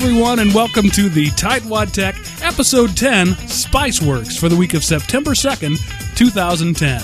Everyone, and welcome to the Tightwad Tech Episode 10 Spiceworks for the week of September 2nd, 2010.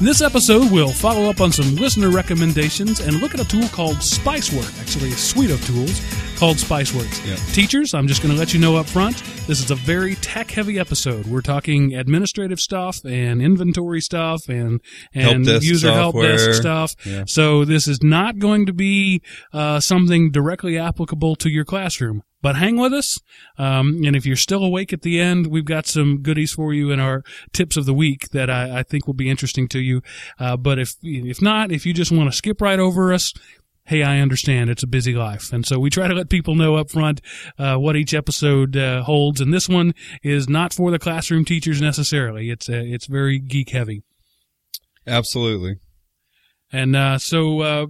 In this episode, we'll follow up on some listener recommendations and look at a tool called Spicework, actually, a suite of tools called Spiceworks. Yeah. Teachers, I'm just going to let you know up front, this is a very tech heavy episode. We're talking administrative stuff and inventory stuff and, and Help user help desk stuff. Yeah. So this is not going to be uh, something directly applicable to your classroom. But hang with us, um, and if you're still awake at the end, we've got some goodies for you in our tips of the week that I, I think will be interesting to you. Uh, but if if not, if you just want to skip right over us, hey, I understand it's a busy life, and so we try to let people know up front uh, what each episode uh, holds. And this one is not for the classroom teachers necessarily. It's uh, it's very geek heavy. Absolutely. And uh, so uh,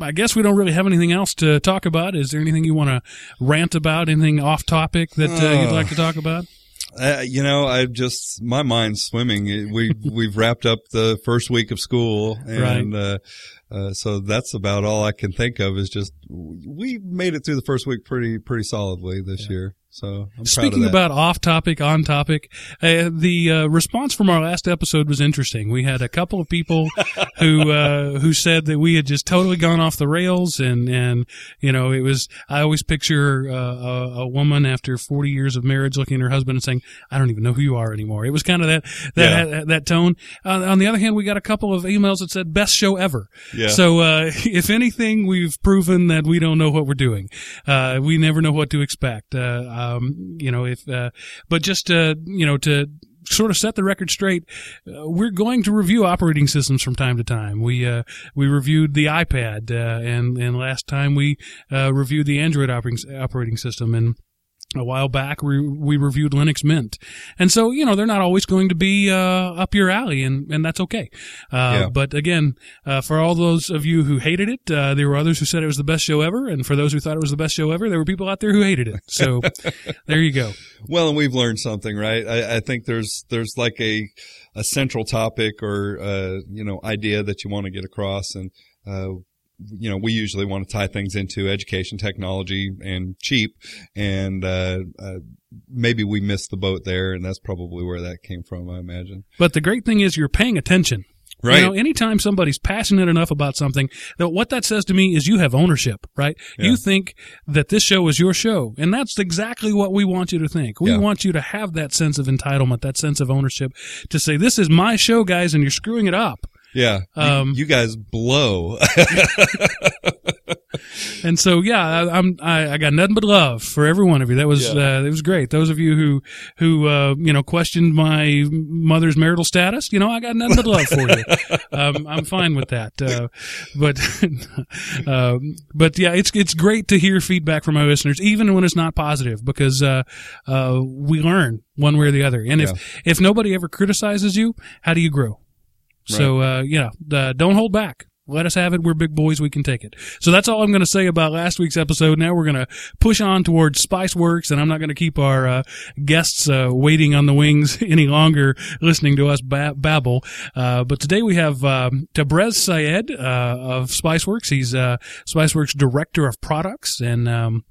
I guess we don't really have anything else to talk about. Is there anything you want to rant about? Anything off topic that uh, you'd Oh. like to talk about? Uh, you know, I just my mind's swimming. We we've wrapped up the first week of school, and uh, uh, so that's about all I can think of. Is just we made it through the first week pretty pretty solidly this year. So I'm Speaking about off topic, on topic, uh, the uh, response from our last episode was interesting. We had a couple of people who uh, who said that we had just totally gone off the rails, and and you know it was. I always picture uh, a, a woman after forty years of marriage looking at her husband and saying, "I don't even know who you are anymore." It was kind of that that that, that tone. Uh, on the other hand, we got a couple of emails that said "best show ever." Yeah. So uh, if anything, we've proven that we don't know what we're doing. Uh, we never know what to expect. Um, you know, if uh, but just uh, you know to sort of set the record straight, uh, we're going to review operating systems from time to time. We uh, we reviewed the iPad, uh, and and last time we uh, reviewed the Android operating operating system, and a while back we, we reviewed Linux Mint, and so you know they're not always going to be uh, up your alley, and and that's okay. Uh, Yeah. But again, uh, for all those of you who hated it, uh, there were others who said it was the best show ever, and for those who thought it was the best show ever, there were people out there who hated it. So there you go. Well, and we've learned something, right? I, I think there's there's like a a central topic or uh, you know idea that you want to get across, and uh, you know we usually want to tie things into education, technology, and cheap, and uh, uh, maybe we missed the boat there, and that's probably where that came from, I imagine. But the great thing is you're paying attention. Right? You know, anytime somebody's passionate enough about something, that what that says to me is you have ownership, right? Yeah. You think that this show is your show, and that's exactly what we want you to think. We Yeah. want you to have that sense of entitlement, that sense of ownership, to say this is my show, guys, and you're screwing it up. Yeah, You- Um, you, guys blow. And so, yeah, I, I'm I, I got nothing but love for every one of you. That was Yeah. uh, it was great. Those of you who who uh, you know questioned my mother's marital status, you know, I got nothing but love for you. um, I'm fine with that. Uh, but um, but yeah, it's it's great to hear feedback from our listeners, even when it's not positive, because uh, uh, we learn one way or the other. And if if nobody ever criticizes you, how do you grow? So uh, yeah, uh, don't hold back. Let us have it. We're big boys. We can take it. So that's all I'm going to say about last week's episode. Now we're going to push on towards Spiceworks, and I'm not going to keep our uh, guests uh, waiting on the wings any longer, listening to us ba- babble. Uh, but today we have um, Tabrez Syed uh, of Spiceworks. He's uh, Spiceworks Director of Products, and um,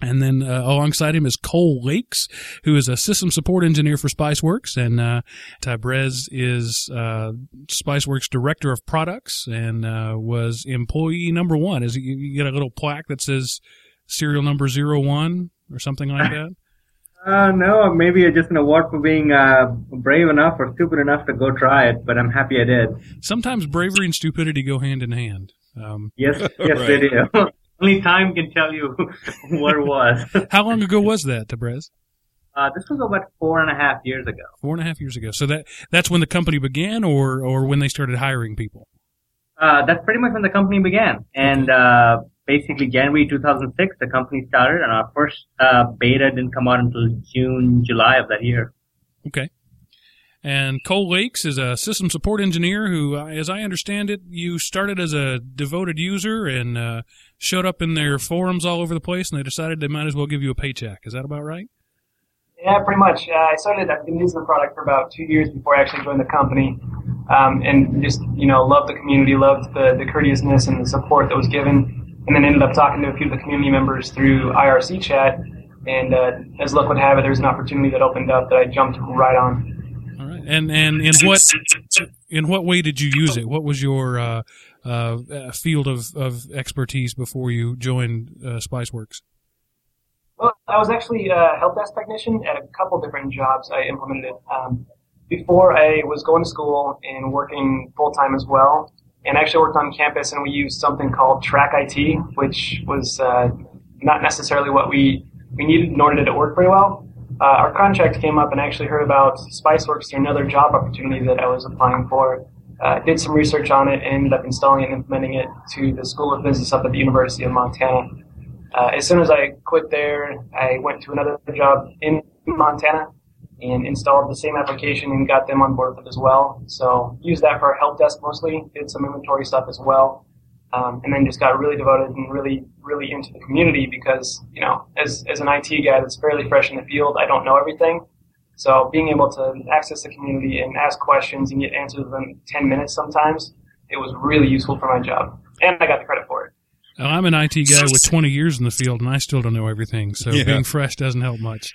and then uh, alongside him is Cole Lakes, who is a system support engineer for Spiceworks, and uh, Tabrez is uh, Spiceworks Director of Products and uh, was employee number one. Is you, you get a little plaque that says serial number zero one or something like that? Uh, no, maybe just an award for being uh, brave enough or stupid enough to go try it, but I'm happy I did. Sometimes bravery and stupidity go hand in hand. Um, Yes, yes, they do. Only time can tell you what it was. how long ago was that, Tabrez? Uh, this was about four and a half years ago. Four and a half years ago. So that that's when the company began, or or when they started hiring people. Uh, that's pretty much when the company began. And uh, basically, January 2006, the company started, and our first uh, beta didn't come out until June, July of that year. Okay. And Cole Lakes is a system support engineer who, uh, as I understand it, you started as a devoted user and uh, showed up in their forums all over the place, and they decided they might as well give you a paycheck. Is that about right? Yeah, pretty much. Uh, I started, I've been using the product for about two years before I actually joined the company. Um, and just, you know, loved the community, loved the, the courteousness and the support that was given. and then ended up talking to a few of the community members through IRC chat. And uh, as luck would have it, there was an opportunity that opened up that I jumped right on. All right. And and in what in what way did you use it? What was your uh, uh, field of, of expertise before you joined uh, SpiceWorks? Well, I was actually a help desk technician at a couple different jobs I implemented. Um, before I was going to school and working full time as well, and I actually worked on campus and we used something called Track IT, which was uh, not necessarily what we, we needed nor did it work very well. Uh, our contract came up and I actually heard about SpiceWorks through another job opportunity that I was applying for. Uh, did some research on it and ended up installing and implementing it to the School of Business up at the University of Montana. Uh, as soon as I quit there, I went to another job in Montana and installed the same application and got them on board with it as well. So used that for help desk mostly, did some inventory stuff as well. Um, and then just got really devoted and really, really into the community because, you know, as, as an IT guy that's fairly fresh in the field, I don't know everything. So being able to access the community and ask questions and get answers within 10 minutes sometimes, it was really useful for my job. And I got the credit for it. I'm an IT guy with 20 years in the field and I still don't know everything. So yeah. being fresh doesn't help much.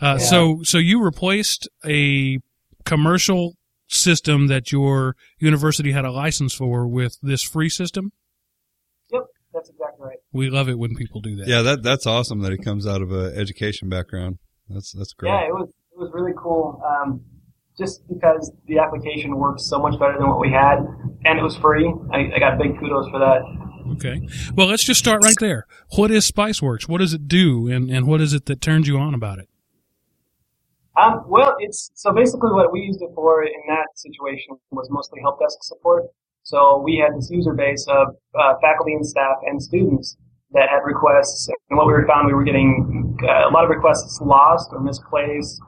Uh, yeah. So, so you replaced a commercial system that your university had a license for with this free system. Yep, that's exactly right. We love it when people do that. Yeah, that that's awesome that it comes out of an education background. That's that's great. Yeah, it was really cool. Um, just because the application works so much better than what we had, and it was free. I, I got big kudos for that. Okay. Well, let's just start right there. What is SpiceWorks? What does it do, and, and what is it that turns you on about it? Um, well, it's so basically what we used it for in that situation was mostly help desk support. So we had this user base of uh, faculty and staff and students that had requests, and what we found we were getting uh, a lot of requests lost or misplaced,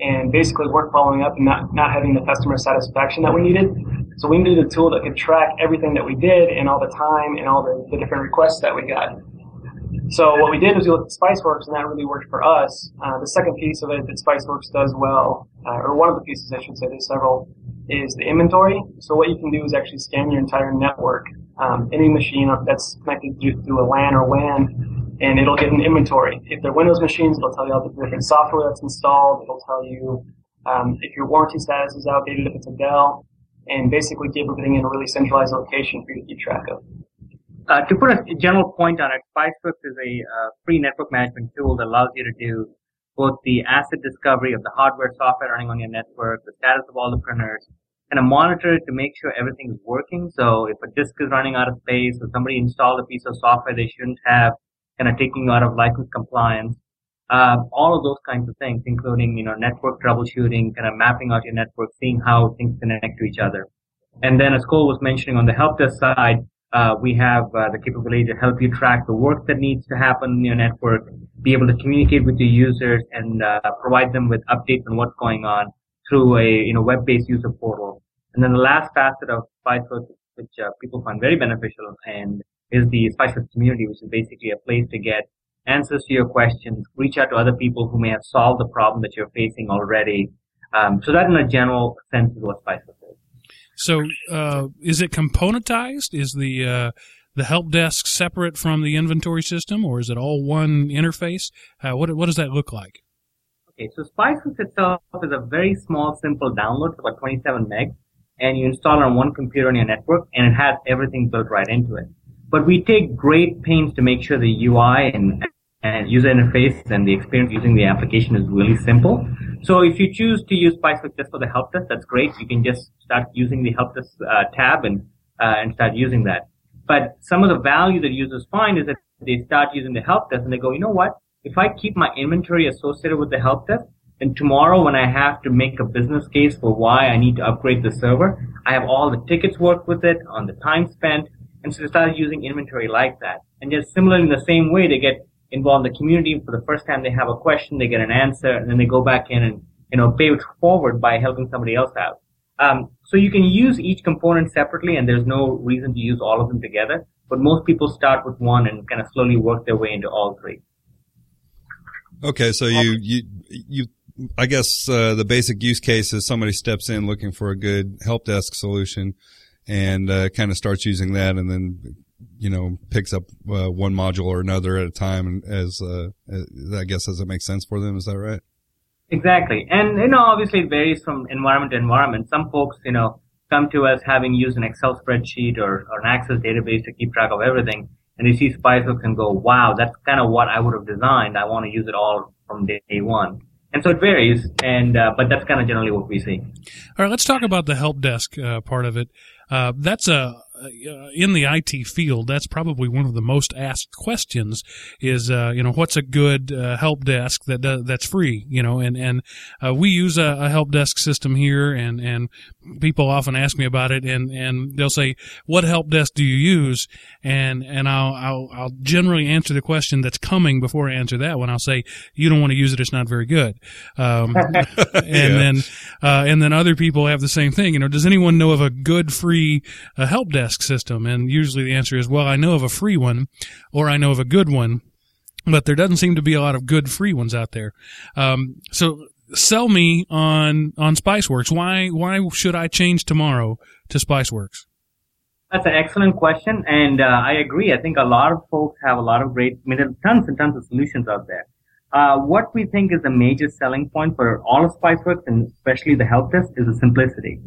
and basically weren't following up and not not having the customer satisfaction that we needed. So we needed a tool that could track everything that we did and all the time and all the, the different requests that we got. So what we did was we looked at SpiceWorks, and that really worked for us. Uh, the second piece of it that SpiceWorks does well, uh, or one of the pieces I should say, there's several, is the inventory. So what you can do is actually scan your entire network, um, any machine that's connected through, through a LAN or WAN, and it'll get an inventory. If they're Windows machines, it'll tell you all the different software that's installed. It'll tell you um, if your warranty status is outdated, if it's a Dell, and basically keep everything in a really centralized location for you to keep track of. Uh, to put a general point on it, SpiceWorks is a uh, free network management tool that allows you to do both the asset discovery of the hardware, software running on your network, the status of all the printers, and a monitor to make sure everything is working. So if a disk is running out of space or somebody installed a piece of software they shouldn't have, kind of taking out of license compliance, uh, all of those kinds of things, including, you know, network troubleshooting, kind of mapping out your network, seeing how things connect to each other. And then as Cole was mentioning on the help desk side, uh, we have uh, the capability to help you track the work that needs to happen in your network, be able to communicate with your users and uh, provide them with updates on what's going on through a you know web-based user portal. And then the last facet of SpiceWorks, which uh, people find very beneficial, and is the SpiceWorks community, which is basically a place to get answers to your questions, reach out to other people who may have solved the problem that you're facing already. Um, so that, in a general sense, is what SpiceWorks is. So, uh, is it componentized? Is the uh, the help desk separate from the inventory system, or is it all one interface? Uh, what what does that look like? Okay, so SpiceWorks itself is a very small, simple download, it's about 27 megs, and you install it on one computer on your network, and it has everything built right into it. But we take great pains to make sure the UI and and user interface and the experience using the application is really simple. So if you choose to use SpiceWorks just for the help desk, that's great. You can just start using the help desk uh, tab and uh, and start using that. But some of the value that users find is that they start using the help desk and they go, you know what? If I keep my inventory associated with the help desk, then tomorrow when I have to make a business case for why I need to upgrade the server, I have all the tickets worked with it on the time spent, and so they started using inventory like that. And just similarly in the same way, they get involved in the community. For the first time they have a question, they get an answer, and then they go back in and, you know, pay it forward by helping somebody else out. Um, so you can use each component separately and there's no reason to use all of them together, but most people start with one and kind of slowly work their way into all three. Okay. So you, you, you, I guess, uh, the basic use case is somebody steps in looking for a good help desk solution and, uh, kind of starts using that and then you know, picks up uh, one module or another at a time as, uh, I guess, as it makes sense for them. Is that right? Exactly. And, you know, obviously it varies from environment to environment. Some folks, you know, come to us having used an Excel spreadsheet or, or an Access database to keep track of everything. And they see Spiceworks and go, wow, that's kind of what I would have designed. I want to use it all from day one. And so it varies, and uh, but that's kind of generally what we see. All right, let's talk about the help desk uh, part of it. Uh, that's a uh, in the IT field, that's probably one of the most asked questions is, uh, you know, what's a good uh, help desk that does, that's free, you know, and, and uh, we use a, a, help desk system here and, and people often ask me about it and, and they'll say, what help desk do you use? And, and I'll, I'll, I'll generally answer the question that's coming before I answer that one. I'll say, you don't want to use it. It's not very good. Um, and yeah. then, uh, and then other people have the same thing. You know, does anyone know of a good free uh, help desk? Desk system? And usually the answer is, well, I know of a free one or I know of a good one, but there doesn't seem to be a lot of good free ones out there. Um, so sell me on, on Spiceworks. Why, why should I change tomorrow to Spiceworks? That's an excellent question, and uh, I agree. I think a lot of folks have a lot of great, I mean, there are tons and tons of solutions out there. Uh, what we think is a major selling point for all of Spiceworks, and especially the help desk, is the simplicity.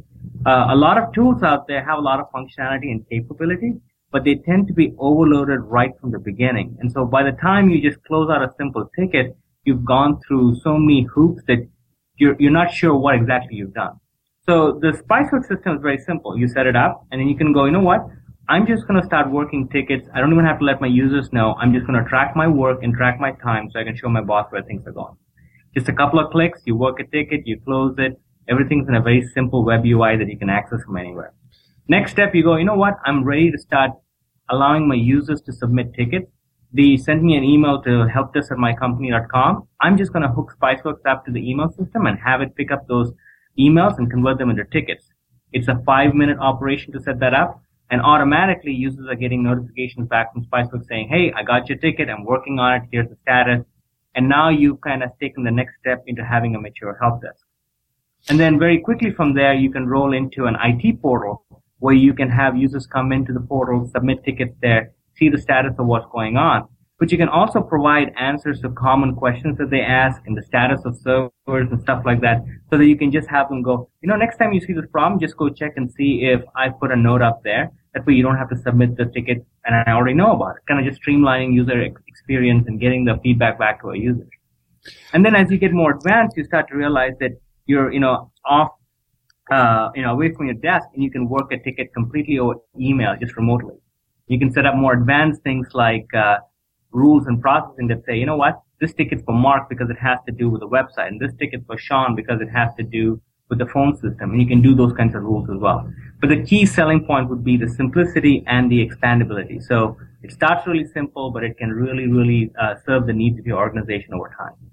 Uh, a lot of tools out there have a lot of functionality and capability, but they tend to be overloaded right from the beginning. And so by the time you just close out a simple ticket, you've gone through so many hoops that you're, you're not sure what exactly you've done. So the Spiceworks system is very simple. You set it up and then you can go, you know what? I'm just going to start working tickets. I don't even have to let my users know. I'm just going to track my work and track my time so I can show my boss where things are going. Just a couple of clicks, you work a ticket, you close it, Everything's in a very simple web UI that you can access from anywhere. Next step, you go, you know what? I'm ready to start allowing my users to submit tickets. They send me an email to helpdesk at mycompany.com. I'm just going to hook Spiceworks up to the email system and have it pick up those emails and convert them into tickets. It's a five minute operation to set that up and automatically users are getting notifications back from Spiceworks saying, Hey, I got your ticket. I'm working on it. Here's the status. And now you've kind of taken the next step into having a mature help desk. And then very quickly from there, you can roll into an IT portal where you can have users come into the portal, submit tickets there, see the status of what's going on. But you can also provide answers to common questions that they ask and the status of servers and stuff like that so that you can just have them go, you know, next time you see this problem, just go check and see if I put a note up there. That way you don't have to submit the ticket and I already know about it. Kind of just streamlining user experience and getting the feedback back to our users. And then as you get more advanced, you start to realize that you're, you know, off, uh, you know, away from your desk and you can work a ticket completely over email, just remotely. You can set up more advanced things like, uh, rules and processing that say, you know what, this ticket's for Mark because it has to do with the website and this ticket's for Sean because it has to do with the phone system. And you can do those kinds of rules as well. But the key selling point would be the simplicity and the expandability. So it starts really simple, but it can really, really uh, serve the needs of your organization over time.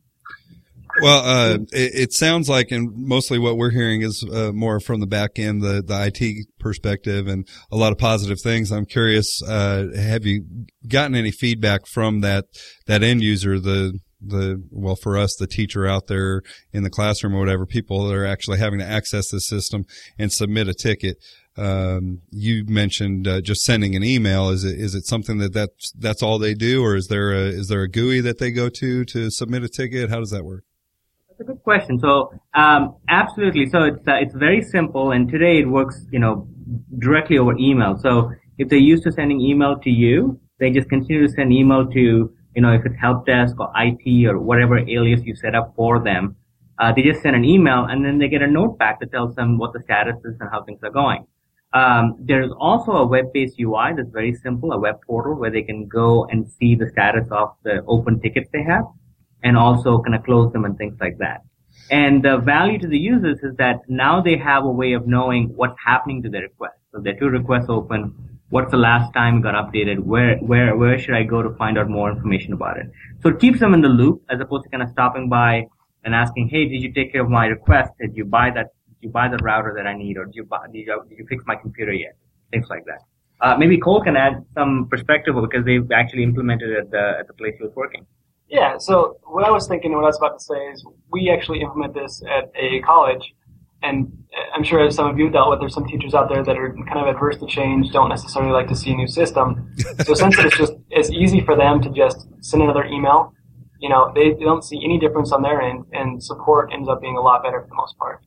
Well, uh, it, it, sounds like, and mostly what we're hearing is uh, more from the back end, the, the IT perspective, and a lot of positive things. I'm curious, uh, have you gotten any feedback from that that end user, the the well for us, the teacher out there in the classroom or whatever, people that are actually having to access the system and submit a ticket? Um, you mentioned uh, just sending an email. Is it is it something that that's that's all they do, or is there a is there a GUI that they go to to submit a ticket? How does that work? That's a good question. So, um, absolutely. So it's uh, it's very simple, and today it works, you know, directly over email. So if they're used to sending email to you, they just continue to send email to, you know, if it's help desk or IT or whatever alias you set up for them. Uh, they just send an email, and then they get a note back that tells them what the status is and how things are going. Um, there's also a web-based UI that's very simple, a web portal where they can go and see the status of the open tickets they have and also kind of close them and things like that. And the value to the users is that now they have a way of knowing what's happening to their request. So their two requests open. What's the last time it got updated? Where, where, where should I go to find out more information about it? So it keeps them in the loop as opposed to kind of stopping by and asking, Hey, did you take care of my request? Did you buy that, did you buy the router that I need? Or did you buy, did you, did you fix my computer yet? Things like that. Uh, maybe Cole can add some perspective because they've actually implemented it at the, at the place he was working. Yeah, so what I was thinking, what I was about to say is we actually implement this at a college, and I'm sure as some of you dealt with, there's some teachers out there that are kind of adverse to change, don't necessarily like to see a new system. So since it's just it's easy for them to just send another email, you know, they, they don't see any difference on their end, and support ends up being a lot better for the most part.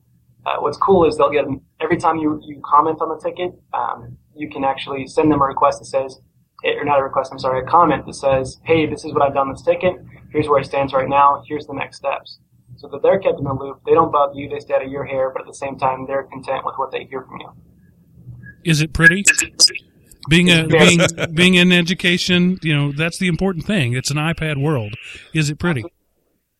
Uh, what's cool is they'll get every time you, you comment on the ticket, um, you can actually send them a request that says, or not a request, I'm sorry, a comment that says, hey, this is what I've done this ticket. Here's where it stands right now. Here's the next steps. So that they're kept in the loop. They don't bug you. They stay out of your hair, but at the same time, they're content with what they hear from you. Is it pretty? Being a being being in education, you know, that's the important thing. It's an iPad world. Is it pretty?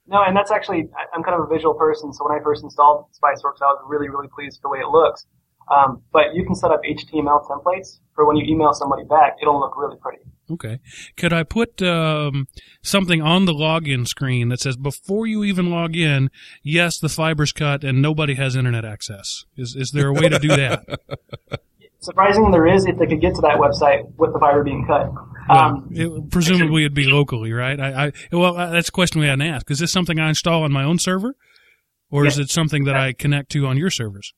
No, and that's actually I'm kind of a visual person, so when I first installed Spiceworks, I was really really pleased with the way it looks. Um, but you can set up HTML templates for when you email somebody back. It'll look really pretty. Okay. Could I put um, something on the login screen that says before you even log in, yes, the fiber's cut and nobody has internet access? Is is there a way to do that? Surprisingly, there is if they could get to that website with the fiber being cut. Um, well, it, presumably, it'd be locally, right? I, I well, that's a question we hadn't asked. Is this something I install on my own server, or yes. is it something that I connect to on your servers?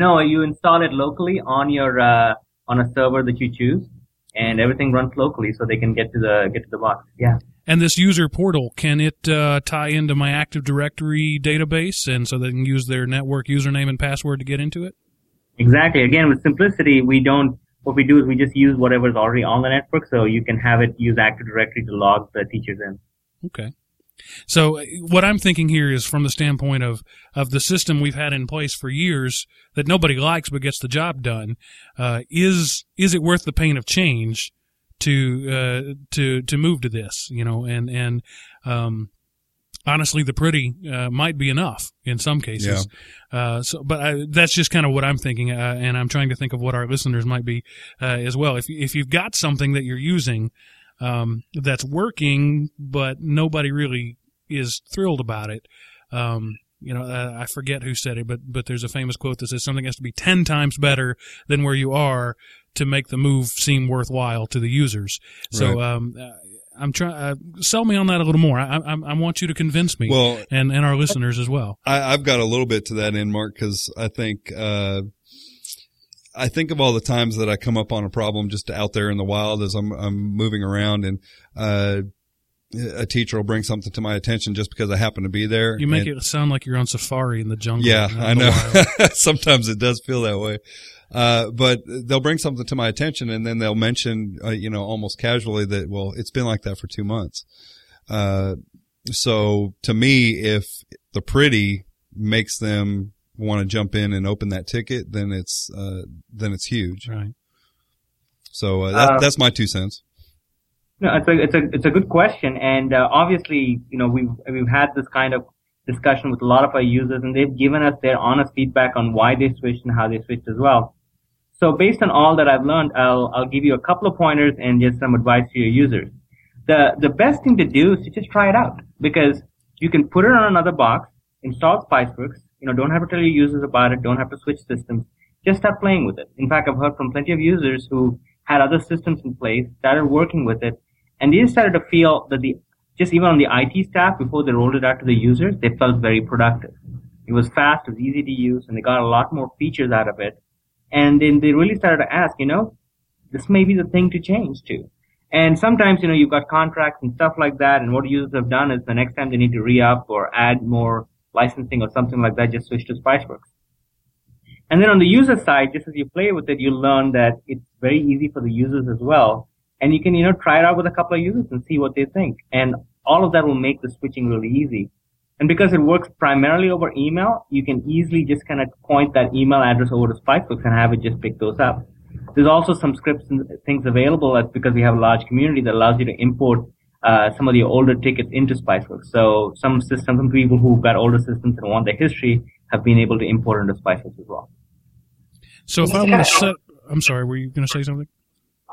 No, you install it locally on your uh, on a server that you choose, and everything runs locally, so they can get to the get to the box. Yeah. And this user portal can it uh, tie into my Active Directory database, and so they can use their network username and password to get into it? Exactly. Again, with simplicity, we don't, what we do is we just use whatever's already on the network so you can have it use Active Directory to log the teachers in. Okay. So uh, what I'm thinking here is from the standpoint of, of the system we've had in place for years that nobody likes but gets the job done. Uh, is, is it worth the pain of change to, uh, to, to move to this, you know, and, and, um, honestly, the pretty uh, might be enough in some cases. Yeah. Uh, so, but I, that's just kind of what I'm thinking, uh, and I'm trying to think of what our listeners might be uh, as well. If if you've got something that you're using um, that's working, but nobody really is thrilled about it. Um, you know, uh, I forget who said it, but but there's a famous quote that says something has to be ten times better than where you are to make the move seem worthwhile to the users. So right. um, I'm trying uh, sell me on that a little more. I, I, I want you to convince me, well, and and our listeners as well. I, have got a little bit to that end, Mark, because I think uh, I think of all the times that I come up on a problem just out there in the wild as I'm I'm moving around, and uh, a teacher will bring something to my attention just because I happen to be there. You make and, it sound like you're on safari in the jungle. Yeah, I know. Sometimes it does feel that way. Uh, but they'll bring something to my attention and then they'll mention, uh, you know, almost casually that, well, it's been like that for two months. Uh, so to me, if the pretty makes them want to jump in and open that ticket, then it's, uh, then it's huge. Right. So uh, that, uh, that's my two cents. No, it's a it's a it's a good question, and uh, obviously, you know, we've we've had this kind of discussion with a lot of our users, and they've given us their honest feedback on why they switched and how they switched as well. So based on all that I've learned, I'll, I'll give you a couple of pointers and just some advice to your users. The, the best thing to do is to just try it out because you can put it on another box, install Spiceworks, you know, don't have to tell your users about it, don't have to switch systems, just start playing with it. In fact, I've heard from plenty of users who had other systems in place, started working with it, and they started to feel that the, just even on the IT staff, before they rolled it out to the users, they felt very productive. It was fast, it was easy to use, and they got a lot more features out of it and then they really started to ask, you know, this may be the thing to change to. And sometimes, you know, you've got contracts and stuff like that, and what users have done is the next time they need to re-up or add more licensing or something like that, just switch to Spiceworks. And then on the user side, just as you play with it, you learn that it's very easy for the users as well. And you can, you know, try it out with a couple of users and see what they think. And all of that will make the switching really easy. And because it works primarily over email, you can easily just kind of point that email address over to Spiceworks and have it just pick those up. There's also some scripts and things available that's because we have a large community that allows you to import uh, some of the older tickets into Spiceworks. So some systems, some people who've got older systems and want the history have been able to import into Spiceworks as well. So if I want to set, I'm sorry, were you going to say something?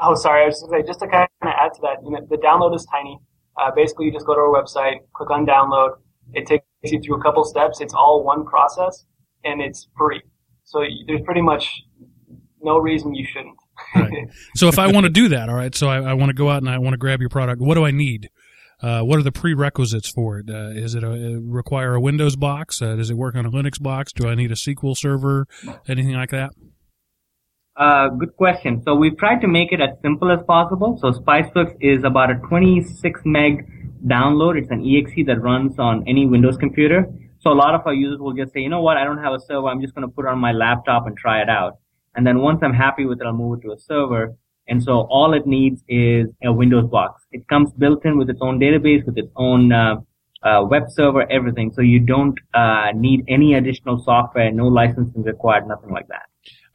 Oh, sorry. I was just going to say, just to kind of add to that, you know, the download is tiny. Uh, basically, you just go to our website, click on download, it takes you through a couple steps. It's all one process and it's free. So there's pretty much no reason you shouldn't. Right. So if I want to do that, all right. So I, I want to go out and I want to grab your product. What do I need? Uh, what are the prerequisites for it? Uh, is it a, require a Windows box? Uh, does it work on a Linux box? Do I need a SQL server? Anything like that? Uh, good question. So we've tried to make it as simple as possible. So SpiceWorks is about a 26 meg download. It's an exe that runs on any Windows computer. So a lot of our users will just say, you know what, I don't have a server. I'm just going to put it on my laptop and try it out. And then once I'm happy with it, I'll move it to a server. And so all it needs is a Windows box. It comes built in with its own database, with its own uh, uh, web server, everything. So you don't uh, need any additional software, no licensing required, nothing like that.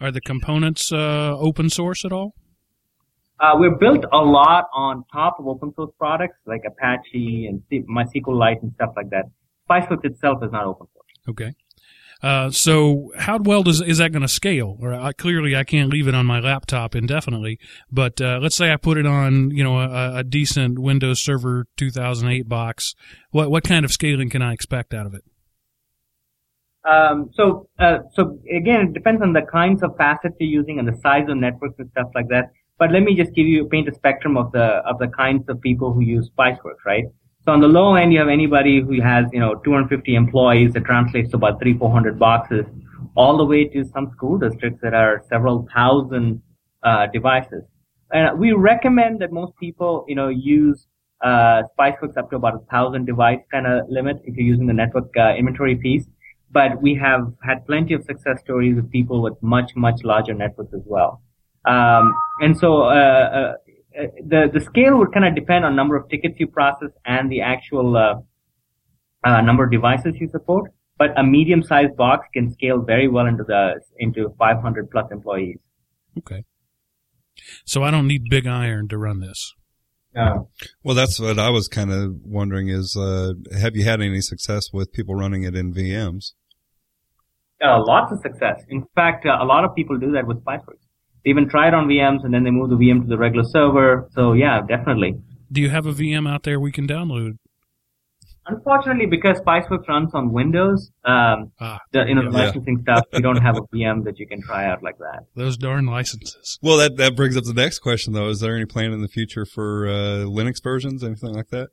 Are the components uh, open source at all? Uh, we're built a lot on top of open source products like Apache and MySQLite and stuff like that. SpiceWorks itself is not open source. Okay. Uh, so how well does is that going to scale? Or I, clearly, I can't leave it on my laptop indefinitely. But uh, let's say I put it on, you know, a, a, decent Windows Server 2008 box. What what kind of scaling can I expect out of it? Um, so, uh, so again, it depends on the kinds of facets you're using and the size of networks and stuff like that. But let me just give you paint a spectrum of the of the kinds of people who use Spiceworks, right? So on the low end, you have anybody who has you know 250 employees that translates to about three 400 boxes, all the way to some school districts that are several thousand uh, devices. And we recommend that most people you know use uh, Spiceworks up to about a thousand device kind of limit if you're using the network uh, inventory piece but we have had plenty of success stories with people with much, much larger networks as well. Um, and so, uh, uh, the, the scale would kind of depend on number of tickets you process and the actual, uh, uh, number of devices you support. But a medium-sized box can scale very well into the, into 500 plus employees. Okay. So I don't need big iron to run this. No. Well, that's what I was kind of wondering is, uh, have you had any success with people running it in VMs? uh, lots of success. In fact, uh, a lot of people do that with Spiceworks. They even try it on VMs and then they move the VM to the regular server. So yeah, definitely. Do you have a VM out there we can download? Unfortunately, because Spiceworks runs on Windows, um, ah, the, you know, the licensing stuff, we don't have a VM that you can try out like that. Those darn licenses. Well, that, that brings up the next question though. Is there any plan in the future for, uh, Linux versions, anything like that?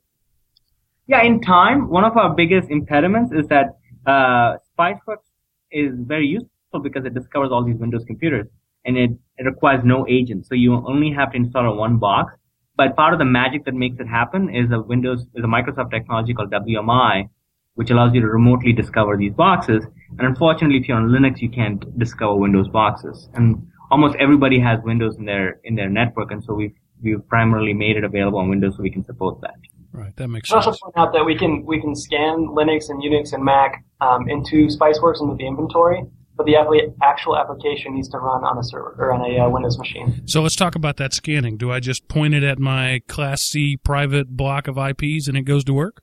Yeah, in time, one of our biggest impediments is that, uh, Spiceworks is very useful because it discovers all these Windows computers and it, it requires no agent. So you only have to install a one box. But part of the magic that makes it happen is a Windows, is a Microsoft technology called WMI, which allows you to remotely discover these boxes. And unfortunately, if you're on Linux, you can't discover Windows boxes. And almost everybody has Windows in their, in their network. And so we've, we've primarily made it available on Windows so we can support that. Right, that makes sense. I also point out that we can we can scan Linux and Unix and Mac um, into SpiceWorks into the inventory, but the actual application needs to run on a server or on a uh, Windows machine. So let's talk about that scanning. Do I just point it at my Class C private block of IPs and it goes to work?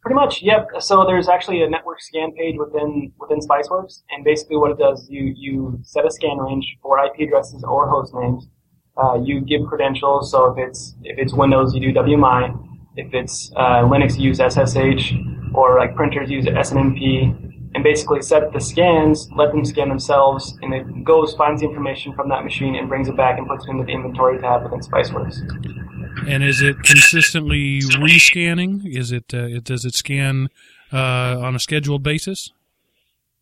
Pretty much, yep. So there's actually a network scan page within within SpiceWorks, and basically what it does, you you set a scan range for IP addresses or host names uh, you give credentials. So if it's if it's Windows, you do WMI. If it's uh, Linux, you use SSH, or like printers use SNMP. And basically set the scans, let them scan themselves, and it goes, finds the information from that machine, and brings it back and puts it into the inventory tab within SpiceWorks. And is it consistently rescanning? Is it, uh, does it scan uh, on a scheduled basis?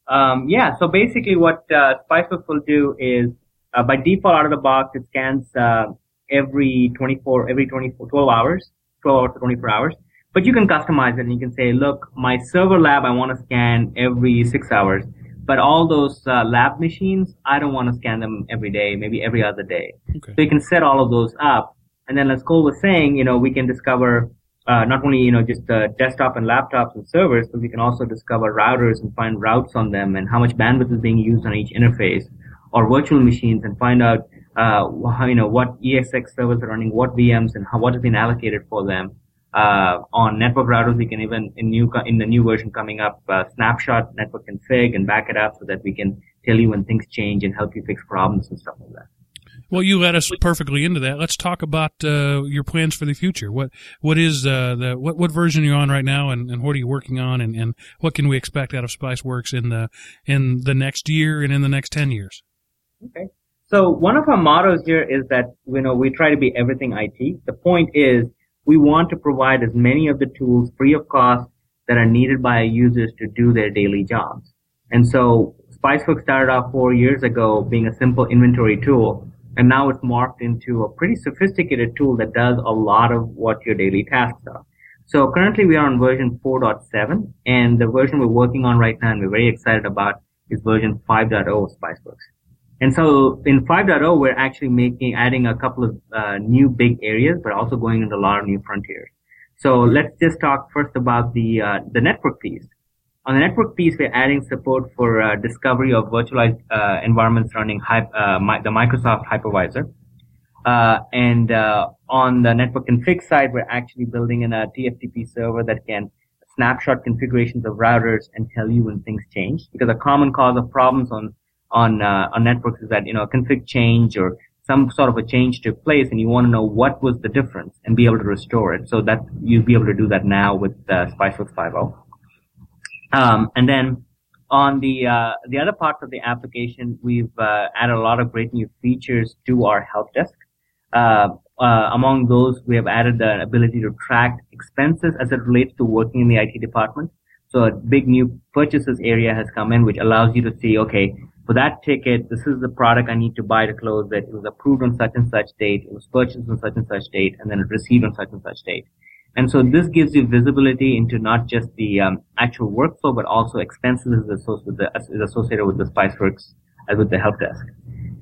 Um, yeah. So basically, what uh, SpiceWorks will do is uh, by default, out of the box, it scans uh, every 24, every 24, 12 hours, 12 hours to 24 hours. But you can customize it and you can say, look, my server lab, I want to scan every six hours. But all those uh, lab machines, I don't want to scan them every day, maybe every other day. Okay. So you can set all of those up. And then as Cole was saying, you know, we can discover uh, not only, you know, just uh, desktop and laptops and servers, but we can also discover routers and find routes on them and how much bandwidth is being used on each interface or virtual machines and find out uh, how, you know what ESX servers are running, what VMs, and how what has been allocated for them. Uh, on network routers, we can even in new in the new version coming up, uh, snapshot network config and back it up so that we can tell you when things change and help you fix problems and stuff like that. Well, you led us perfectly into that. Let's talk about uh, your plans for the future. What what is uh, the what what version you're you on right now, and, and what are you working on, and, and what can we expect out of SpiceWorks in the in the next year and in the next ten years? Okay. So one of our mottos here is that, you know, we try to be everything IT. The point is we want to provide as many of the tools free of cost that are needed by users to do their daily jobs. And so SpiceWorks started off four years ago being a simple inventory tool, and now it's morphed into a pretty sophisticated tool that does a lot of what your daily tasks are. So currently we are on version 4.7, and the version we're working on right now and we're very excited about is version 5.0 of. And so in 5.0, we're actually making, adding a couple of uh, new big areas, but also going into a lot of new frontiers. So let's just talk first about the, uh, the network piece. On the network piece, we're adding support for uh, discovery of virtualized uh, environments running uh, the Microsoft hypervisor. Uh, and uh, on the network config side, we're actually building in a TFTP server that can snapshot configurations of routers and tell you when things change. Because a common cause of problems on on uh, on networks is that you know a config change or some sort of a change took place, and you want to know what was the difference and be able to restore it. So that you'll be able to do that now with uh, SpiceWorks 5.0. Um, and then on the uh, the other parts of the application, we've uh, added a lot of great new features to our help desk. Uh, uh among those, we have added the ability to track expenses as it relates to working in the IT department. So a big new purchases area has come in, which allows you to see, okay, for that ticket, this is the product I need to buy to close it. It was approved on such and such date. It was purchased on such and such date, and then it received on such and such date. And so this gives you visibility into not just the um, actual workflow, but also expenses associated with the Spiceworks as with the help desk.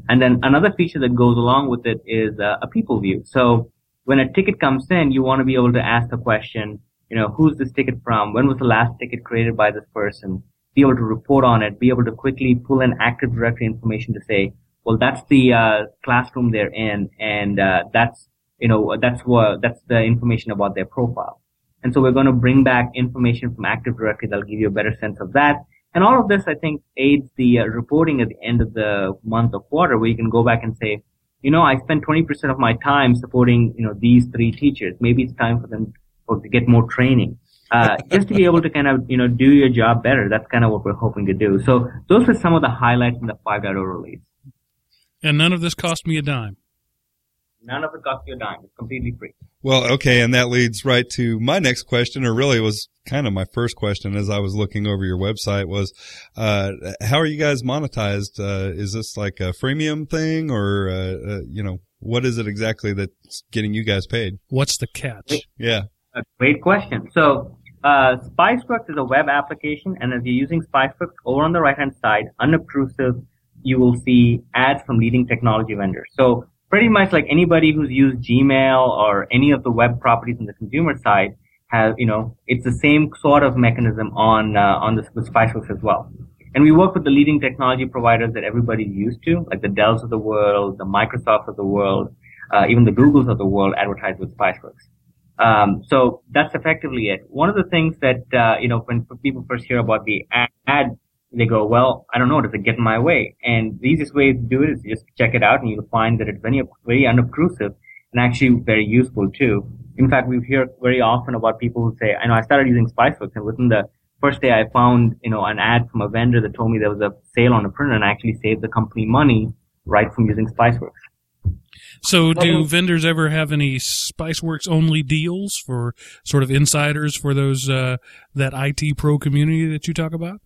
And then another feature that goes along with it is uh, a people view. So when a ticket comes in, you want to be able to ask the question, you know, who's this ticket from? When was the last ticket created by this person? Be able to report on it, be able to quickly pull in Active Directory information to say, well, that's the uh, classroom they're in, and uh, that's you know, that's what, that's the information about their profile. And so we're going to bring back information from Active Directory that'll give you a better sense of that. And all of this, I think, aids the uh, reporting at the end of the month or quarter where you can go back and say, you know, I spent 20% of my time supporting, you know, these three teachers. Maybe it's time for them to get more training. Uh, just to be able to kind of, you know, do your job better. That's kind of what we're hoping to do. So those are some of the highlights in the 5.0 release. And none of this cost me a dime. None of it cost you a dime. It's completely free. Well, okay, and that leads right to my next question, or really was kind of my first question as I was looking over your website was, uh, how are you guys monetized? Uh, is this like a freemium thing or, uh, uh you know, what is it exactly that's getting you guys paid? What's the catch? Yeah. A great question. So, uh, SpiceWorks is a web application, and as you're using SpiceWorks, over on the right-hand side, unobtrusive, you will see ads from leading technology vendors. So pretty much like anybody who's used Gmail or any of the web properties on the consumer side have, you know, it's the same sort of mechanism on, uh, on the, with Spiceworks as well. And we work with the leading technology providers that everybody's used to, like the Dells of the world, the Microsofts of the world, uh, even the Googles of the world advertise with Spiceworks. Um, so that's effectively it. One of the things that, uh, you know, when people first hear about the ad they go, well, I don't know, does it get in my way? And the easiest way to do it is just check it out and you'll find that it's very, very unobtrusive and actually very useful too. In fact, we hear very often about people who say, I know I started using Spiceworks and within the first day I found, you know, an ad from a vendor that told me there was a sale on a printer and I actually saved the company money right from using Spiceworks. So, do vendors ever have any SpiceWorks only deals for sort of insiders for those uh, that IT pro community that you talk about?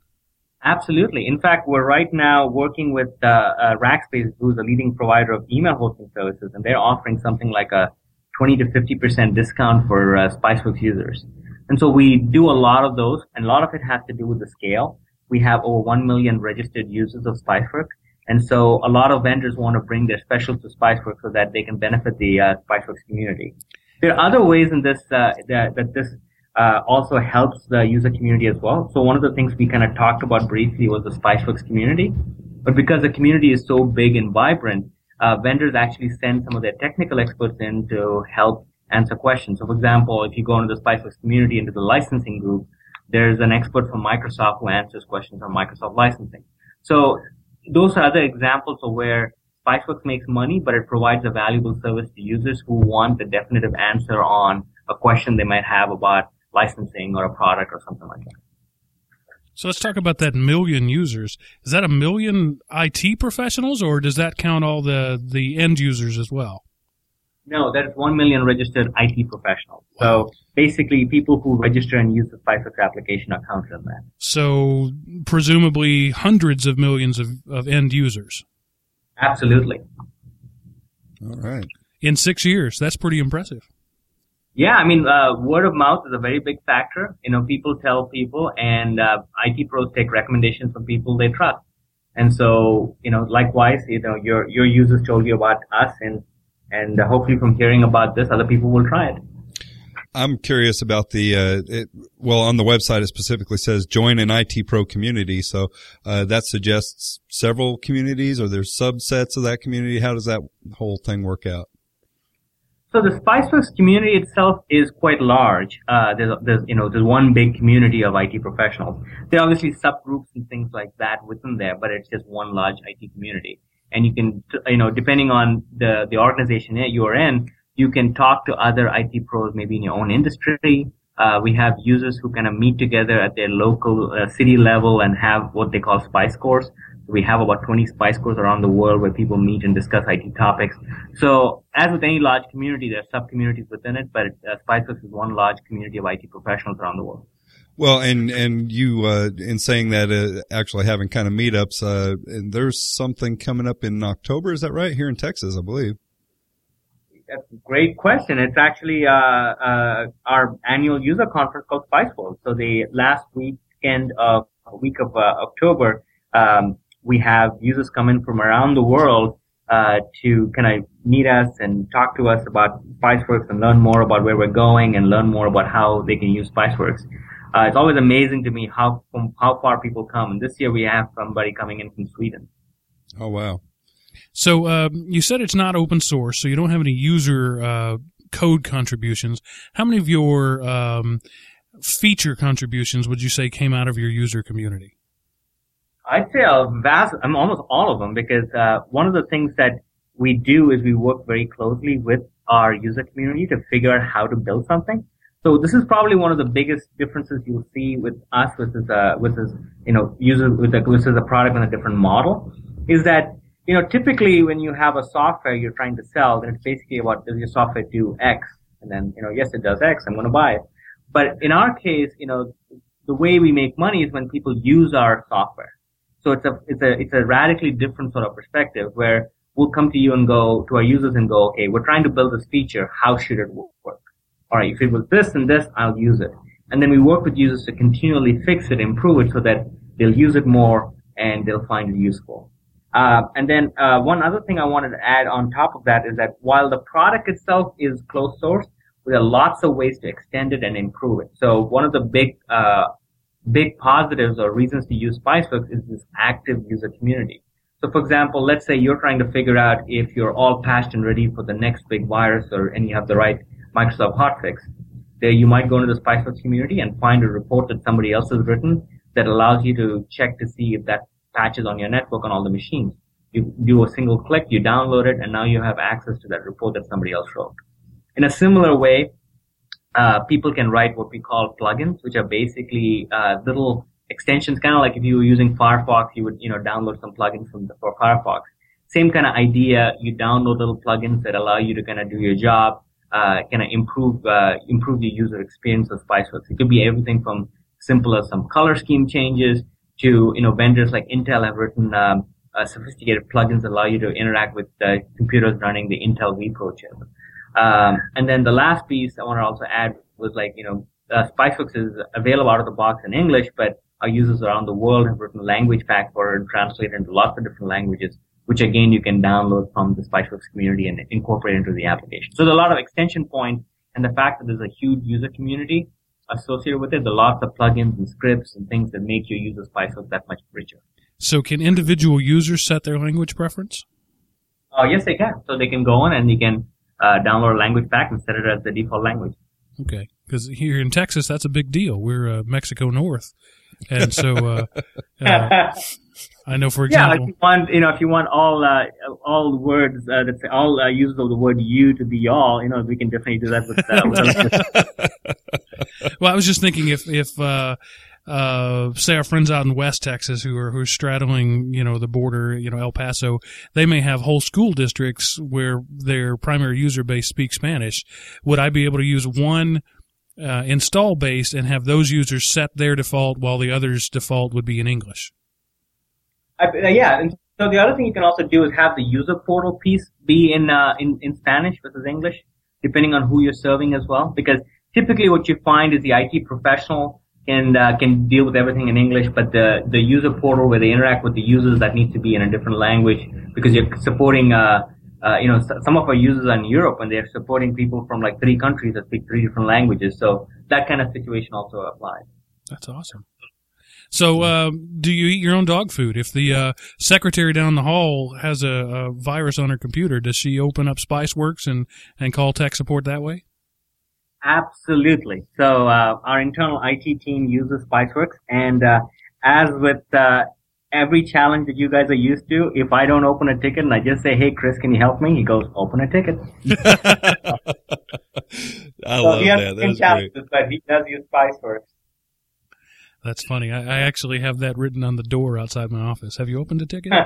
Absolutely. In fact, we're right now working with uh, uh, Rackspace, who's a leading provider of email hosting services, and they're offering something like a 20 to 50% discount for uh, Spiceworks users. And so we do a lot of those, and a lot of it has to do with the scale. We have over 1 million registered users of Spiceworks, and so a lot of vendors want to bring their specials to Spiceworks so that they can benefit the uh, Spiceworks community. There are other ways in this uh, that, that this uh, also helps the user community as well. So one of the things we kind of talked about briefly was the Spiceworks community. But because the community is so big and vibrant, uh, vendors actually send some of their technical experts in to help answer questions. So for example, if you go into the Spiceworks community, into the licensing group, there's an expert from Microsoft who answers questions on Microsoft licensing. So those are other examples of where Spiceworks makes money, but it provides a valuable service to users who want the definitive answer on a question they might have about licensing or a product or something like that. So let's talk about that million users. Is that a million IT professionals, or does that count all the the end users as well? No, that is one million registered IT professionals. So basically people who register and use the Spiceworks application are counted in that. So presumably hundreds of millions of, of end users Absolutely. All right. in six years. That's pretty impressive. Yeah, I mean, uh, word of mouth is a very big factor. You know, people tell people, and uh, IT pros take recommendations from people they trust. And so, you know, likewise, you know, your your users told you about us, and and uh, hopefully from hearing about this, other people will try it. I'm curious about the, uh, it, well, on the website, it specifically says join an IT pro community. So, uh, that suggests several communities or there's subsets of that community. How does that whole thing work out? So the Spiceworks community itself is quite large. Uh, there's, there's, you know, there's one big community of IT professionals. There are obviously subgroups and things like that within there, but it's just one large IT community. And you can, you know, depending on the, the organization that you are in, you can talk to other IT pros maybe in your own industry. Uh, we have users who kind of meet together at their local uh, city level and have what they call SpiceCorps. We have about 20 SpiceCorps around the world where people meet and discuss IT topics. So as with any large community, there are sub-communities within it, but uh, SpiceWorks is one large community of IT professionals around the world. Well, and, and you, uh, in saying that, uh, actually having kind of meetups, uh, and there's something coming up in October. Is that right? Here in Texas, I believe. That's a great question. It's actually uh, uh, our annual user conference called SpiceWorld. So the last weekend of week of uh, October, um, we have users come in from around the world uh, to kind of meet us and talk to us about Spiceworks and learn more about where we're going and learn more about how they can use Spiceworks. Uh, it's always amazing to me how how far people come. And this year we have somebody coming in from Sweden. Oh, wow. So um, you said it's not open source, so you don't have any user uh, code contributions. How many of your um, feature contributions would you say came out of your user community? I'd say a vast, mean, almost all of them, because uh, one of the things that we do is we work very closely with our user community to figure out how to build something. So this is probably one of the biggest differences you'll see with us versus uh, versus you know user with a, versus a product on a different model, is that you know typically when you have a software you're trying to sell, then it's basically about does your software do X, and then you know yes it does X, I'm going to buy it. But in our case, you know the way we make money is when people use our software. So it's a it's a it's a radically different sort of perspective where we'll come to you and go to our users and go, okay, we're trying to build this feature. How should it work? All right, if it was this and this, I'll use it. And then we work with users to continually fix it, improve it, so that they'll use it more and they'll find it useful. Uh, and then uh, one other thing I wanted to add on top of that is that while the product itself is closed source, there are lots of ways to extend it and improve it. So one of the big uh, big positives or reasons to use Spiceworks is this active user community. So for example, let's say you're trying to figure out if you're all patched and ready for the next big virus or and you have the right Microsoft hotfix. There you might go into the Spiceworks community and find a report that somebody else has written that allows you to check to see if that patch is on your network on all the machines. You do a single click, you download it, and now you have access to that report that somebody else wrote. In a similar way, uh, people can write what we call plugins, which are basically uh, little extensions, kind of like if you were using Firefox, you would you know download some plugins from the, for Firefox. Same kind of idea. You download little plugins that allow you to kind of do your job, uh, kind of improve uh, improve the user experience of Spiceworks. It could be everything from simple as some color scheme changes to you know vendors like Intel have written um, uh, sophisticated plugins that allow you to interact with the computers running the Intel vPro chip. Um, and then the last piece I want to also add was like, you know, uh, Spiceworks is available out of the box in English, but our users around the world have written language pack for it and translated into lots of different languages, which again you can download from the Spiceworks community and incorporate into the application. So there's a lot of extension points and the fact that there's a huge user community associated with it, the lots of plugins and scripts and things that make your user Spiceworks that much richer. So can individual users set their language preference? Uh, yes, they can. So they can go on and they can uh, download a language pack and set it as the default language. Okay, because here in Texas, that's a big deal. We're uh, Mexico North, and so uh, uh, I know, for yeah, if example, you want, you know, if you want all uh, all words uh, that say all uh, uses of the word "you" to be all, you know, we can definitely do that with. Uh, with well, I was just thinking if if uh, uh, say our friends out in West Texas who are who are straddling, you know, the border, you know, El Paso, they may have whole school districts where their primary user base speaks Spanish. Would I be able to use one uh, install base and have those users set their default while the others' default would be in English? I, uh, yeah, and so the other thing you can also do is have the user portal piece be in uh, in in Spanish versus English, depending on who you're serving as well. Because typically, what you find is the IT professional can uh, can deal with everything in English, but the the user portal where they interact with the users that needs to be in a different language because you're supporting. Uh, uh, you know, some of our users are in Europe and they're supporting people from like three countries that speak three different languages. So that kind of situation also applies. That's awesome. So, uh, do you eat your own dog food? If the uh, secretary down the hall has a, a, virus on her computer, does she open up SpiceWorks and, and call tech support that way? Absolutely. So uh, our internal IT team uses Spiceworks, and uh, as with uh, every challenge that you guys are used to, if I don't open a ticket and I just say, "Hey, Chris, can you help me?" He goes, "Open a ticket." I so love he has that. That's challenges, great. but he does use Spiceworks. That's funny. I, I actually have that written on the door outside my office. Have you opened a ticket?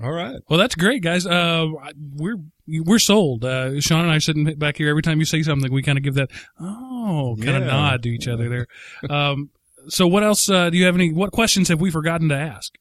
All right. Well, that's great, guys. Uh, we're we're sold. Uh, Sean and I sitting back here. Every time you say something, we kind of give that oh kind of yeah. nod to each other there. Um, so, what else uh, do you have? Any what questions have we forgotten to ask?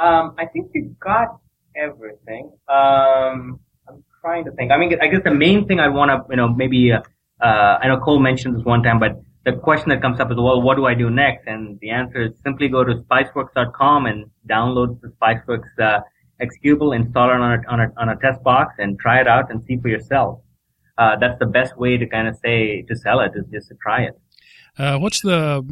Um, I think we got everything. Um, I'm trying to think. I mean, I guess the main thing I want to, you know, maybe uh, uh, I know Cole mentioned this one time, but the question that comes up is, well, what do I do next? And the answer is simply go to spiceworks.com and download the Spiceworks executable, install it on a, on a, on a test box and try it out and see for yourself. Uh, that's the best way to kind of say, to sell it is just to try it. Uh, what's the,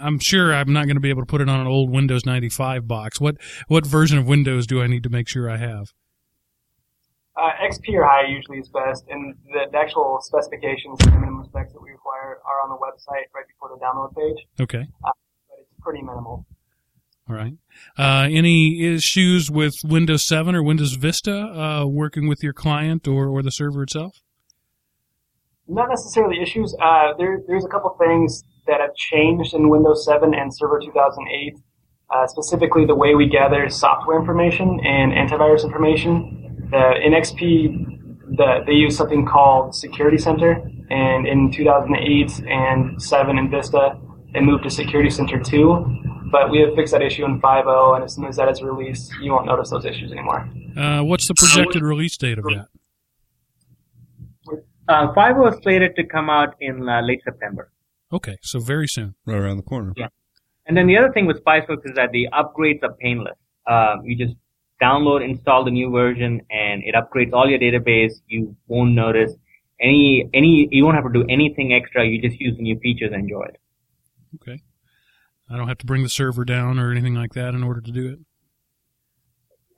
I'm sure I'm not going to be able to put it on an old Windows 95 box. What, what version of Windows do I need to make sure I have? Uh, XP or high usually is best, and the, the actual specifications and minimum specs that we require are on the website right before the download page. Okay. Uh, but it's pretty minimal. All right. Uh, any issues with Windows 7 or Windows Vista uh, working with your client or, or the server itself? Not necessarily issues. Uh, there, there's a couple things that have changed in Windows 7 and Server 2008. Uh, specifically, the way we gather software information and antivirus information in XP, the, they use something called Security Center, and in 2008 and 7 and Vista, they moved to Security Center 2. But we have fixed that issue in 5.0, and as soon as that is released, you won't notice those issues anymore. Uh, what's the projected release date of that? Uh, 5.0 is slated to come out in uh, late September. Okay, so very soon. Right around the corner. Yeah. And then the other thing with Spiceworks is that the upgrades are painless. Um, you just download, install the new version, and it upgrades all your database. You won't notice any any. You won't have to do anything extra. You just use the new features and enjoy it. Okay. I don't have to bring the server down or anything like that in order to do it.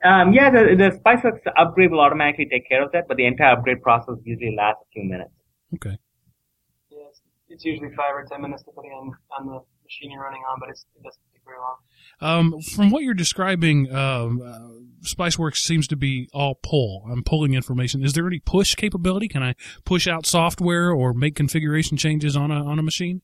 Um, yeah, the, the Spiceworks upgrade will automatically take care of that, but the entire upgrade process usually lasts a few minutes. Okay. Yeah, it's, it's usually five or ten minutes depending on, on the machine you're running on, but it doesn't take very long. Um, from what you're describing, um, uh, SpiceWorks seems to be all pull. I'm pulling information. Is there any push capability? Can I push out software or make configuration changes on a on a machine?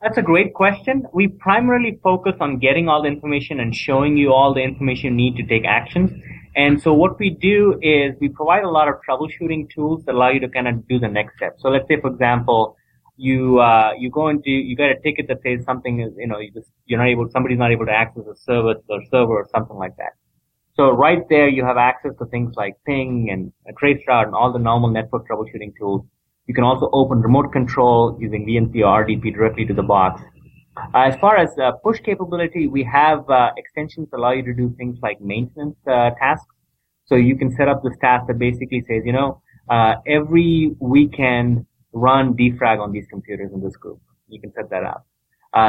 That's a great question. We primarily focus on getting all the information and showing you all the information you need to take actions. And so what we do is we provide a lot of troubleshooting tools that allow you to kind of do the next step. So let's say, for example, you uh, you go into you get a ticket that says something is you know you just you're not able somebody's not able to access a service or server or something like that. So right there you have access to things like ping and traceroute and all the normal network troubleshooting tools. You can also open remote control using VNC or RDP directly to the box. Uh, as far as uh, push capability, we have uh, extensions allow you to do things like maintenance uh, tasks. So you can set up this task that basically says, you know, uh, every weekend run defrag on these computers in this group. You can set that up.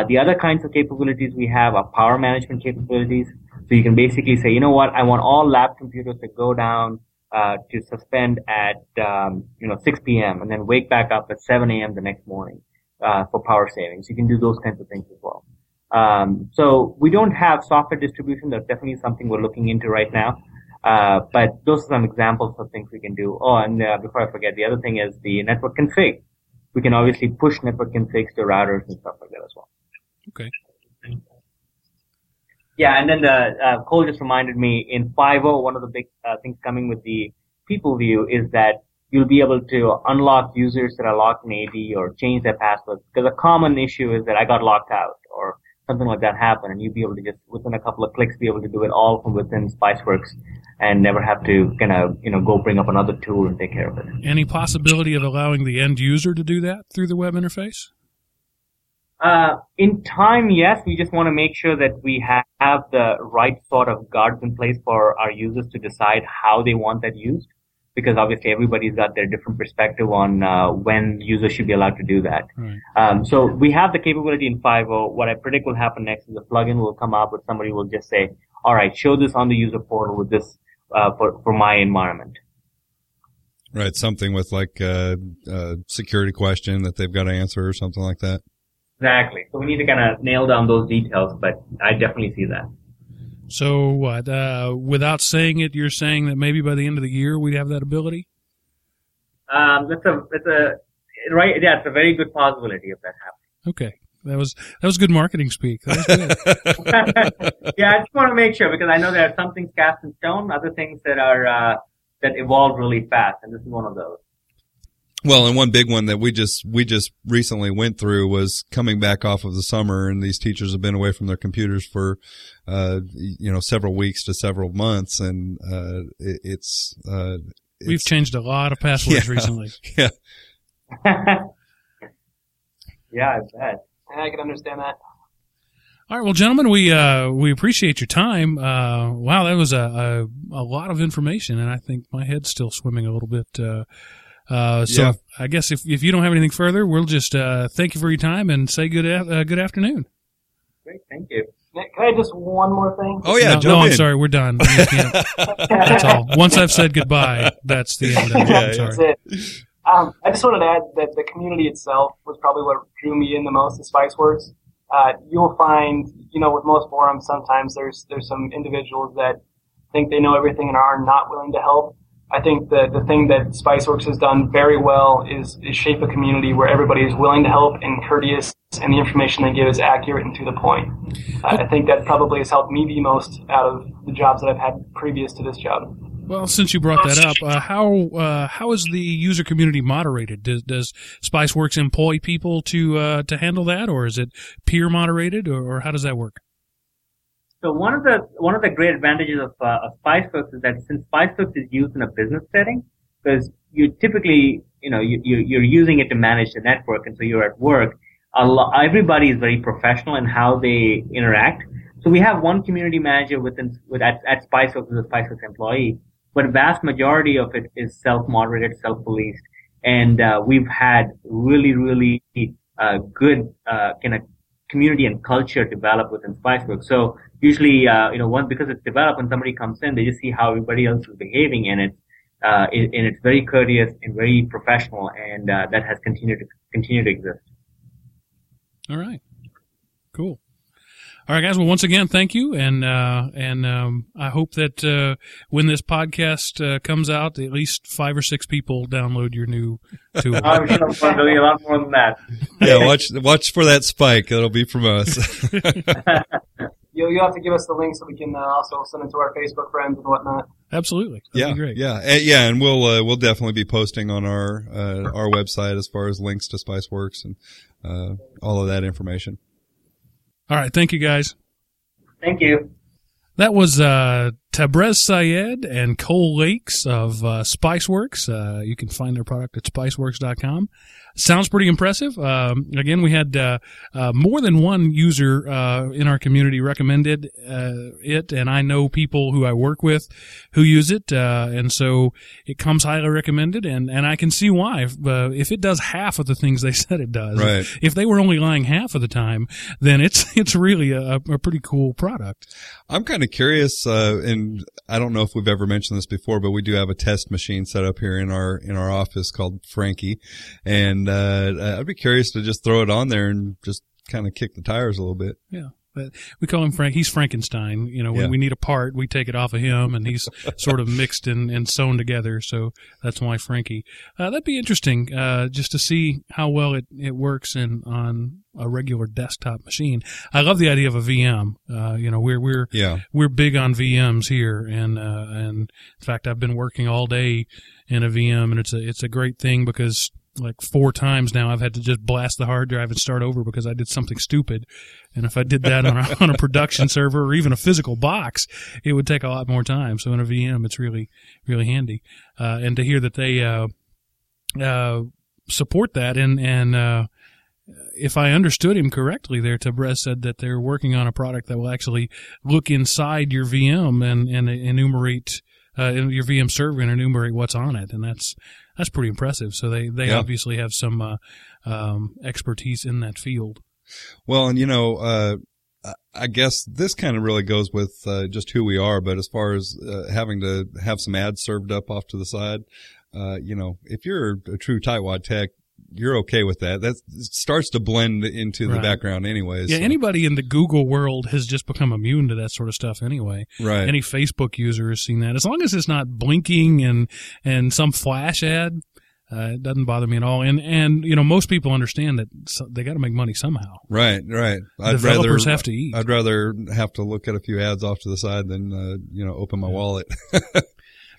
The other kinds of capabilities we have are power management capabilities. So you can basically say, you know what, I want all lab computers to go down uh, to suspend at um, you know 6 p.m. and then wake back up at 7 a.m. the next morning uh, for power savings. You can do those kinds of things as well. Um, so we don't have software distribution. That's definitely something we're looking into right now. Uh, but those are some examples of things we can do. Oh, and uh, before I forget, the other thing is the network config. we can obviously push network configs to routers and stuff like that as well. Okay. Yeah, and then the uh, Cole just reminded me in 5.0, one of the big uh, things coming with the people view is that you'll be able to unlock users that are locked in AD or change their passwords. Because a common issue is that I got locked out or something like that happened, and you'd be able to just within a couple of clicks be able to do it all from within Spiceworks and never have to kind of you know go bring up another tool and take care of it. Any possibility of allowing the end user to do that through the web interface? Uh, in time, yes. We just want to make sure that we have the right sort of guards in place for our users to decide how they want that used. Because obviously everybody's got their different perspective on uh, when users should be allowed to do that. Right. Um, so we have the capability in 5.0. What I predict will happen next is the plugin will come up with somebody will just say, all right, show this on the user portal with this uh, for for my environment. Right. Something with like a, a security question that they've got to answer or something like that. Exactly. So we need to kind of nail down those details, but I definitely see that. So what? Uh, without saying it, you're saying that maybe by the end of the year we'd have that ability. Um, that's a that's a right. Yeah, it's a very good possibility if that happens. Okay, that was that was good marketing speak. That was good. yeah, I just want to make sure because I know there are some things cast in stone, other things that are uh, that evolve really fast, and this is one of those. Well, and one big one that we just we just recently went through was coming back off of the summer, and these teachers have been away from their computers for, uh, you know, several weeks to several months, and uh, it, it's uh, We've changed a lot of passwords Yeah. recently. yeah, yeah, I bet. And I can understand that. All right, well, gentlemen, we uh, we appreciate your time. Uh, wow, that was a, a a lot of information, and I think my head's still swimming a little bit. Uh, uh, so Yeah. I guess if if you don't have anything further, we'll just uh, thank you for your time and say good uh, good afternoon. Great, thank you. Can I just one more thing? Oh yeah, no, jump no, I'm sorry, we're done. That's all. Once I've said goodbye, that's the end. Of it. Yeah, I'm yeah. sorry. That's it. Um, I just wanted to add that the community itself was probably what drew me in the most to Spiceworks. Uh, you'll find, you know, with most forums, sometimes there's there's some individuals that think they know everything and are not willing to help. I think the the thing that Spiceworks has done very well is, is shape a community where everybody is willing to help and courteous, and the information they give is accurate and to the point. Uh, I think that probably has helped me the most out of the jobs that I've had previous to this job. Well, since you brought that up, uh, how uh, how is the user community moderated? Does, does SpiceWorks employ people to uh, to handle that, or is it peer moderated, or, or how does that work? So one of the one of the great advantages of, uh, of is that since Spiceworks is used in a business setting, because you typically, you know, you, you you're using it to manage the network, and so you're at work. Lo- everybody is very professional in how they interact. So we have one community manager within with at, at Spiceworks as a Spiceworks employee, but vast majority of it is self-moderated, self-policed, and uh, we've had really, really uh, good uh, kind of community and culture develop within Spiceworks. So usually, uh, you know, one because it's developed, when somebody comes in, they just see how everybody else is behaving, and it's uh, it, and it's very courteous and very professional, and uh, that has continued to continue to exist. All right, cool. All right, guys. Well, once again, thank you, and uh, and um, I hope that uh, when this podcast uh, comes out, at least five or six people download your new tool. I'm sure we're doing a lot more than that. yeah. Watch watch for that spike. That'll be from us. You'll, you'll have to give us the link so we can uh, also send it to our Facebook friends and whatnot. Absolutely, That'd yeah, be great. yeah, Uh, yeah, and we'll uh, we'll definitely be posting on our uh, our website as far as links to SpiceWorks and uh, all of that information. All right, thank you, guys. Thank you. That was uh, Tabrez Syed and Cole Lakes of uh, Spiceworks. Uh, you can find their product at spiceworks.com. Sounds pretty impressive. Um, again, we had uh, uh, more than one user uh, in our community recommended uh, it, and I know people who I work with who use it, uh, and so it comes highly recommended. And, and I can see why. If, uh, if it does half of the things they said it does, Right. if they were only lying half of the time, then it's it's really a, a pretty cool product. I'm kind of curious, uh, and I don't know if we've ever mentioned this before, but we do have a test machine set up here in our in our office called Frankie, and uh, I'd be curious to just throw it on there and just kind of kick the tires a little bit. Yeah. But we call him Frank. He's Frankenstein. You know, when Yeah. we need a part, we take it off of him, and he's sort of mixed and, and sewn together. So that's why Frankie. Uh, that'd be interesting, uh, just to see how well it, it works in on a regular desktop machine. I love the idea of a VM. Uh, you know, we're we're Yeah. we're big on VMs here, and uh, and in fact, I've been working all day in a VM, and it's a it's a great thing because like four times now I've had to just blast the hard drive and start over because I did something stupid, and if I did that on a, on a production server or even a physical box, it would take a lot more time. So in a VM, it's really really handy, uh, and to hear that they uh, uh, support that and and uh, if I understood him correctly there, Tabrez said that they're working on a product that will actually look inside your VM and, and enumerate uh, your VM server and enumerate what's on it, and that's that's pretty impressive. So they they Yeah. obviously have some uh, um, expertise in that field. Well, and you know, uh, I- I guess this kind of really goes with uh, just who we are. But as far as uh, having to have some ads served up off to the side, uh, you know, if you're a true tightwad tech, you're okay with that. That starts to blend into the Right. background, anyways. Yeah, so- anybody in the Google world has just become immune to that sort of stuff anyway. right. Any Facebook user has seen that. As long as it's not blinking and and some flash ad, uh, it doesn't bother me at all. And and you know most people understand that so, they got to make money somehow. right, right. I'd Developers rather have to eat. I'd rather have to look at a few ads off to the side than uh, you know open my wallet.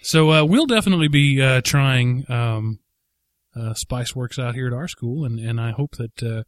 So uh, we'll definitely be uh, trying um, uh, SpiceWorks out here at our school, and, and I hope that uh,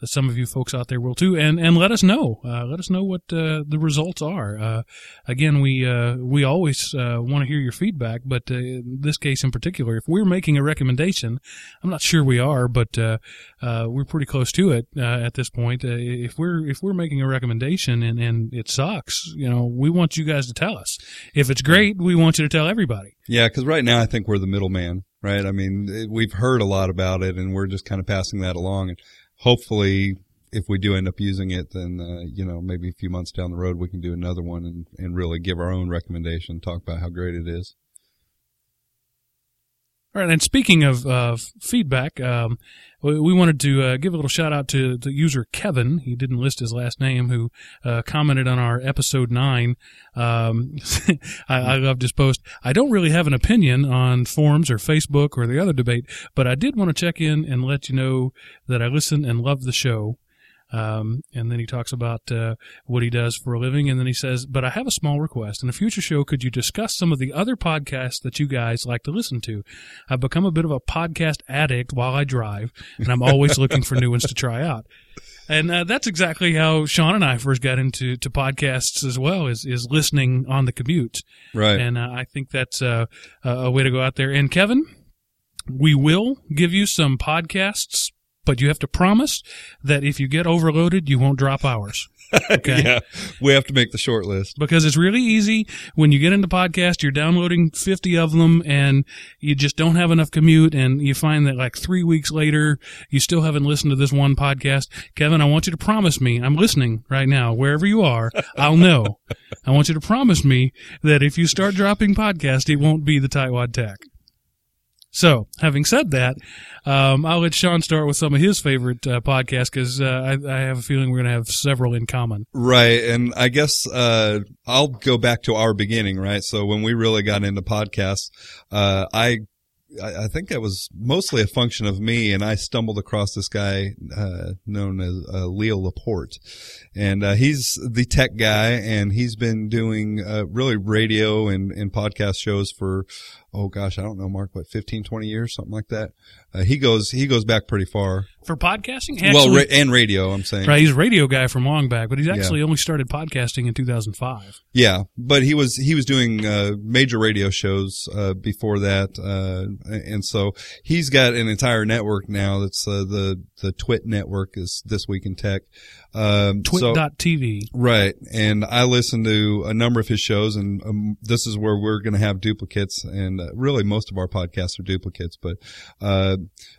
that some of you folks out there will too. And and let us know. Uh, let us know what uh, the results are. Uh, again, we uh, we always uh, want to hear your feedback, but uh, in this case in particular, if we're making a recommendation, I'm not sure we are, but uh, uh, we're pretty close to it uh, at this point. Uh, if we're if we're making a recommendation and, and it sucks, you know, we want you guys to tell us. If it's great, we want you to tell everybody. Yeah, because right now I think we're the middleman, right? I mean, we've heard a lot about it, and we're just kind of passing that along. And hopefully, if we do end up using it, then uh, you know maybe a few months down the road we can do another one and and really give our own recommendation, talk about how great it is. All right, and speaking of uh, feedback, um, we, wanted to uh, give a little shout out to the user Kevin. He didn't list his last name, who uh, commented on our episode nine. Um, I, I loved his post. I don't really have an opinion on forums or Facebook or the other debate, but I did want to check in and let you know that I listen and love the show. Um, and then he talks about uh, what he does for a living, and then he says, "But I have a small request. In a future show, could you discuss some of the other podcasts that you guys like to listen to? I've become a bit of a podcast addict while I drive, and I'm always looking for new ones to try out." And uh, that's exactly how Sean and I first got into to podcasts as well, is is listening on the commute. Right. And uh, I think that's uh, a a way to go out there. And Kevin, we will give you some podcasts, but you have to promise that if you get overloaded, you won't drop ours. Okay. yeah, we have to make the short list. Because it's really easy when you get into podcast, you're downloading 50 of them and you just don't have enough commute and you find that like three weeks later, you still haven't listened to this one podcast. Kevin, I want you to promise me, I'm listening right now, wherever you are, I'll know. I want you to promise me that if you start dropping podcast, it won't be the Tightwad Tech. So, having said that, um, I'll let Sean start with some of his favorite uh, podcasts because uh, I, I have a feeling we're going to have several in common. Right. And I guess, uh, I'll go back to our beginning, right? So when we really got into podcasts, uh, I, I think that was mostly a function of me and I stumbled across this guy, uh, known as, uh, Leo Laporte. And, uh, he's the tech guy and he's been doing, uh, really radio and, and podcast shows for, oh gosh, I don't know, Mark, what, 15, 20 years, something like that. Uh, he goes, he goes back pretty far. For podcasting? well, ra- and radio, I'm saying. Right, he's a radio guy from long back, but he's Yeah. actually only started podcasting in 2005. Yeah, but he was he was doing uh, major radio shows uh, before that, uh, and so he's got an entire network now. That's uh, the the Twit network is this week in tech. Um, so- Twit.tv. Right. And I listen to a number of his shows and um, this is where we're going to have duplicates and really most of our podcasts are duplicates. But uh,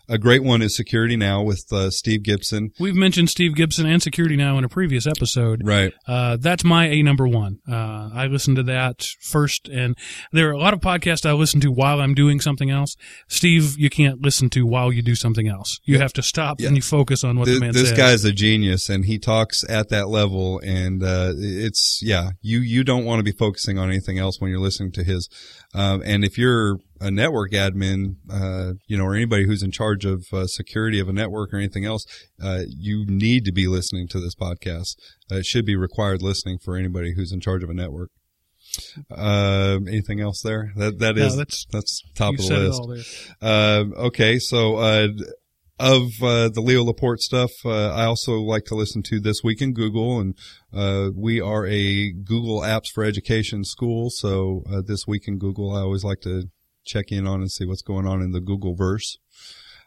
a great one is Security Now with uh, Steve Gibson. We've mentioned Steve Gibson and Security Now in a previous episode. Right. Uh, that's my A number one. Uh, I listen to that first, and there are a lot of podcasts I listen to while I'm doing something else. Steve, you can't listen to while you do something else. You have to stop Yeah. and you focus on what Th- the man this says. guy's a genius, and he talks at that level. And uh, it's yeah, you you don't want to be focusing on anything else when you're listening to his. Um, and if you're a network admin, uh, you know, or anybody who's in charge of uh, security of a network or anything else, uh, you need to be listening to this podcast. Uh, it should be required listening for anybody who's in charge of a network. Uh, anything else there? That that No, is that's- that's top of the list. it all there. Uh, okay, so uh, of uh, the Leo Laporte stuff, uh, I also like to listen to This Week in Google, and uh, we are a Google Apps for Education school. So uh, This Week in Google, I always like to check in on and see what's going on in the Google verse.